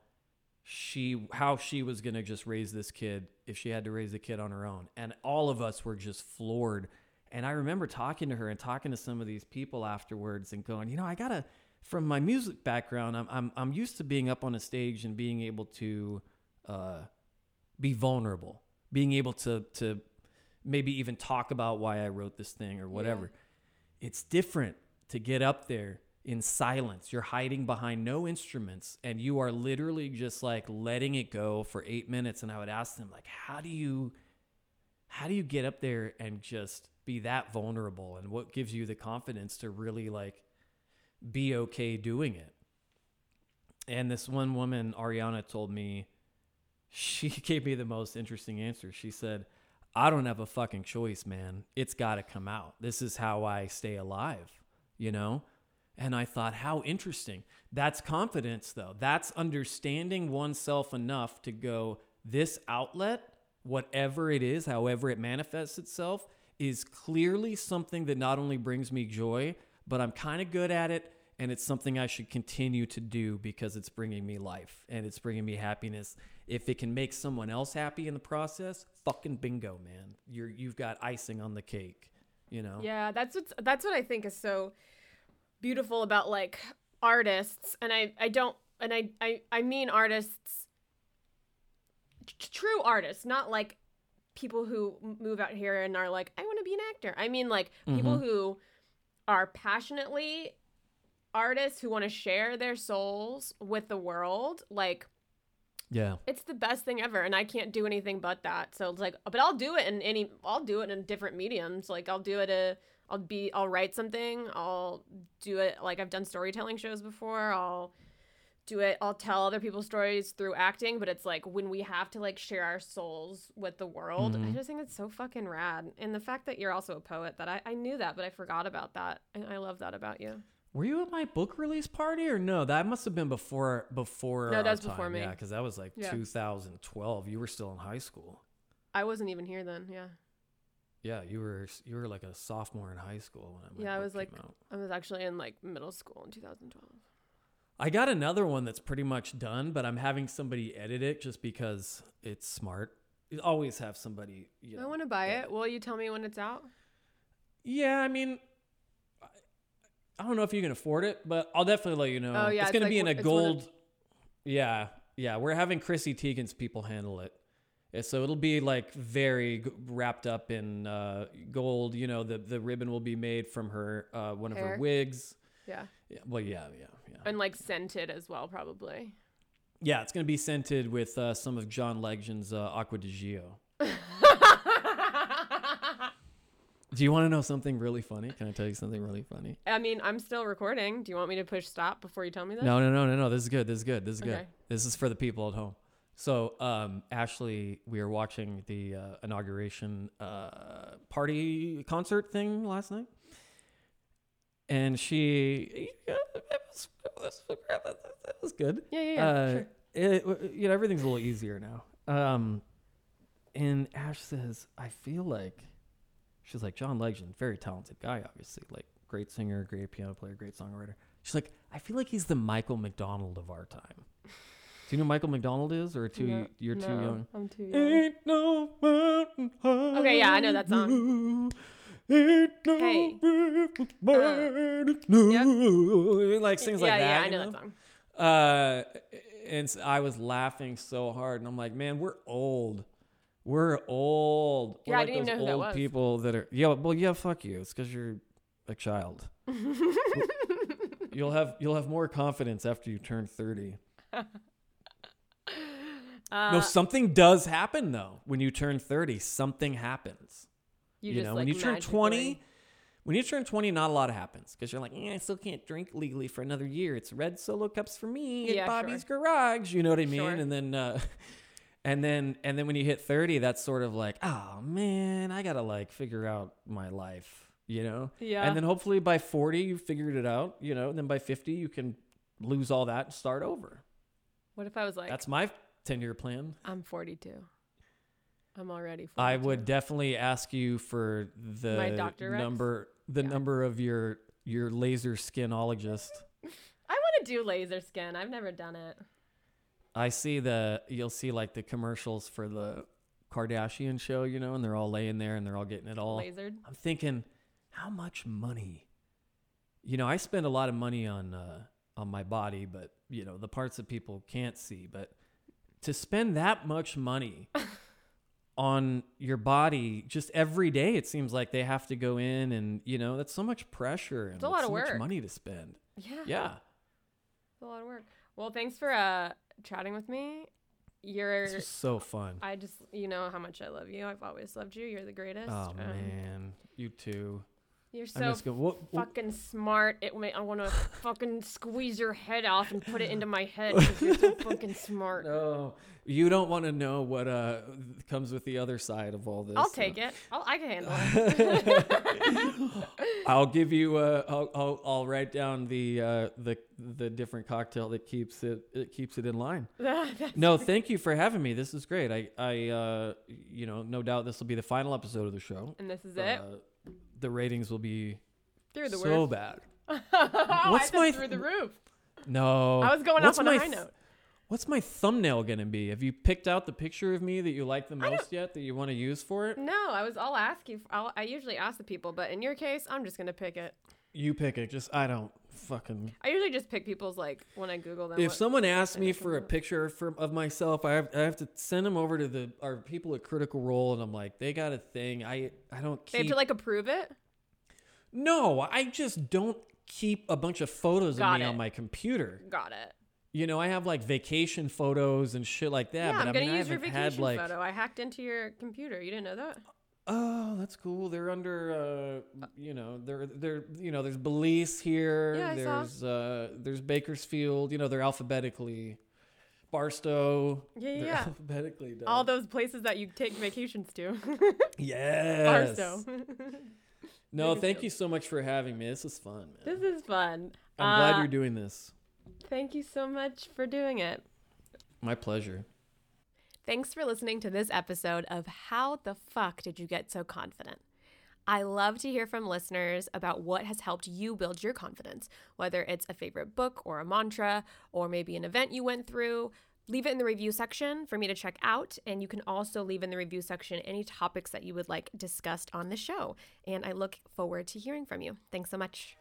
she how she was gonna just raise this kid if she had to raise a kid on her own. And all of us were just floored. And i remember talking to her and talking to some of these people afterwards and going you know i gotta from my music background i'm i'm, I'm used to being up on a stage and being able to uh, be vulnerable being able to to maybe even talk about why i wrote this thing or whatever. It's different to get up there in silence. You're hiding behind no instruments and you are literally just like letting it go for 8 minutes and I would ask them like how do you how do you get up there and just be that vulnerable and what gives you the confidence to really like be okay doing it? And this one woman Ariana told me she gave me the most interesting answer. She said, I don't have a fucking choice, man. It's got to come out. This is how I stay alive, you know? And I thought, how interesting. That's confidence, though. That's understanding oneself enough to go, this outlet, whatever it is, however it manifests itself, is clearly something that not only brings me joy, but I'm kind of good at it. And it's something I should continue to do because it's bringing me life and it's bringing me happiness. If it can make someone else happy in the process, fucking bingo, man. You're you've got icing on the cake, you know. Yeah, that's what's that's what I think is so beautiful about like artists, and I I don't and I I I mean artists, t- true artists, not like people who move out here and are like I want to be an actor. I mean like people mm-hmm. who are passionately artists who want to share their souls with the world, like Yeah. it's the best thing ever and i can't do anything but that so it's like but i'll do it in any i'll do it in different mediums like i'll do it a i'll be i'll write something i'll do it like i've done storytelling shows before i'll do it i'll tell other people's stories through acting but it's like when we have to like share our souls with the world i Mhm. just think it's so fucking rad and the fact that you're also a poet that i, I knew that but i forgot about that and i love that about you Were you at my book release party or no? That must have been before before. No, that our was before me. Yeah, because that was like Yeah. 2012. You were still in high school. i wasn't even here then yeah Yeah, you were you were like a sophomore in high school when my Yeah, I was like- out. i was actually in like middle school in 2012 I got another one that's pretty much done, but I'm having somebody edit it just because it's smart. You always have somebody. You know, I want to buy it. Will you tell me when it's out? Yeah, I mean, I- I don't know if you can afford it, but I'll definitely let you know. Oh, yeah, it's it's gonna like be in a one of- gold. Yeah, yeah, we're having Chrissy Teigen's people handle it, so it'll be like very wrapped up in uh, gold. You know, the the ribbon will be made from her uh, one of Hair. her wigs. Yeah. Yeah, well, yeah, yeah, yeah. And like scented as well, probably. Yeah, it's gonna be scented with uh, some of John Legend's uh, Acqua di Gio. Do you want to know something really funny? Can I tell you something really funny? I mean, I'm still recording. Do you want me to push stop before you tell me this? No, no, no, no, no. This is good. This is good. This is good. Okay. This is for the people at home. So, um, Ashley, we were watching the uh, inauguration uh, party concert thing last night, and she, it was, it was good. Yeah, yeah, yeah. Uh, sure. it, you know, everything's a little easier now. Um, and Ash says, I feel like she's like John Legend, very talented guy, obviously, like great singer, great piano player, great songwriter. She's like, I feel like he's the Michael McDonald of our time. Do you know who Michael McDonald is, or too No, you're too young? I'm too young. Ain't no mountain high Okay, yeah, I know that song. Ain't no Hey. Uh, wide enough. Like sings like that. yeah, I you know that song. uh, and I was laughing so hard, and I'm like, man, we're old. We're old. We're Yeah, I like didn't even those know who that was. people that are. Yeah, well, yeah, fuck you. It's because you're a child. you'll have you'll have more confidence after you turn 30. Uh, no, something does happen though. When you turn 30, something happens. you, You, just, know, like, when you turn 20, when you turn 20, not a lot happens because you're like, eh, I still can't drink legally for another year. It's red solo cups for me at Yeah, Bobby's Garage. You know what I mean? Sure. And then, uh, and then, and then when you hit 30, that's sort of like, oh man, I gotta like figure out my life, you know? Yeah. And then hopefully by 40, you figured it out, you know? And then by 50, you can lose all that and start over. What if I was like, That's my 10 year plan. I'm 42. I'm already 42. I would definitely ask you for the My Dr. Rex? number, the Yeah. number of your your laser skinologist. I want to do laser skin. I've never done it. I see the you'll see like the commercials for the Kardashian show, you know, and they're all laying there and they're all getting it all. Lasered. I'm thinking, how much money? You know, I spend a lot of money on uh, on my body, but you know the parts that people can't see. But to spend that much money on your body just every day, it seems like they have to go in and you know that's so much pressure and It's a lot so of much work. money to spend. Yeah. Yeah, It's a lot of work. Well, thanks for uh chatting with me. You're this was so fun. I just you know how much I love you. I've always loved you. You're the greatest. Oh Um, man, you too. You're so gonna. What, what- fucking smart. It may, I want to fucking squeeze your head off and put it into my head because you're so fucking smart. No, you don't want to know what uh comes with the other side of all this. I'll take it. I'll, I can handle it. I'll give you. Uh, I'll, I'll I'll write down the uh the the different cocktail that keeps it it keeps it in line. No, thank you for having me. This is great. I I uh you know no doubt this will be the final episode of the show. and this is it. The ratings will be Through the so roof. bad. What's my said through the roof. No, I was going What's off on a high th- note. What's my thumbnail gonna be? Have you picked out the picture of me that you like the most yet? That you want to use for it? No, I was. I'll ask you. I'll, I usually ask the people, but in your case, I'm just gonna pick it. You pick it. Just I don't fucking. I usually just pick people's like when I Google them. If what- someone asks me for a picture for, of myself, I have, I have to send them over to the our people at Critical Role, and I'm like, they got a thing. I I don't Keep... they have to like approve it. no, I just don't keep a bunch of photos Got of me it. on my computer. Got it. You know, I have like vacation photos and shit like that. Yeah, but I'm I gonna I use your vacation had like, photo. I hacked into your computer. You didn't know that? Oh, that's cool. They're under, uh, you know, they're they're you know, there's Belize here. Yeah, I saw. there's uh, there's Bakersfield. You know, they're alphabetically. Barstow. Yeah, yeah, yeah. alphabetically done. All those places that you take vacations to. Yes. Barstow. No, thank you so much for having me. This is fun, man. this is fun. I'm glad Uh, you're doing this. Thank you so much for doing it. My pleasure. Thanks for listening to this episode of How the Fuck Did You Get So Confident? I love to hear from listeners about what has helped you build your confidence, whether it's a favorite book or a mantra, or maybe an event you went through. Leave it in the review section for me to check out. And you can also leave in the review section any topics that you would like discussed on the show. And I look forward to hearing from you. Thanks so much.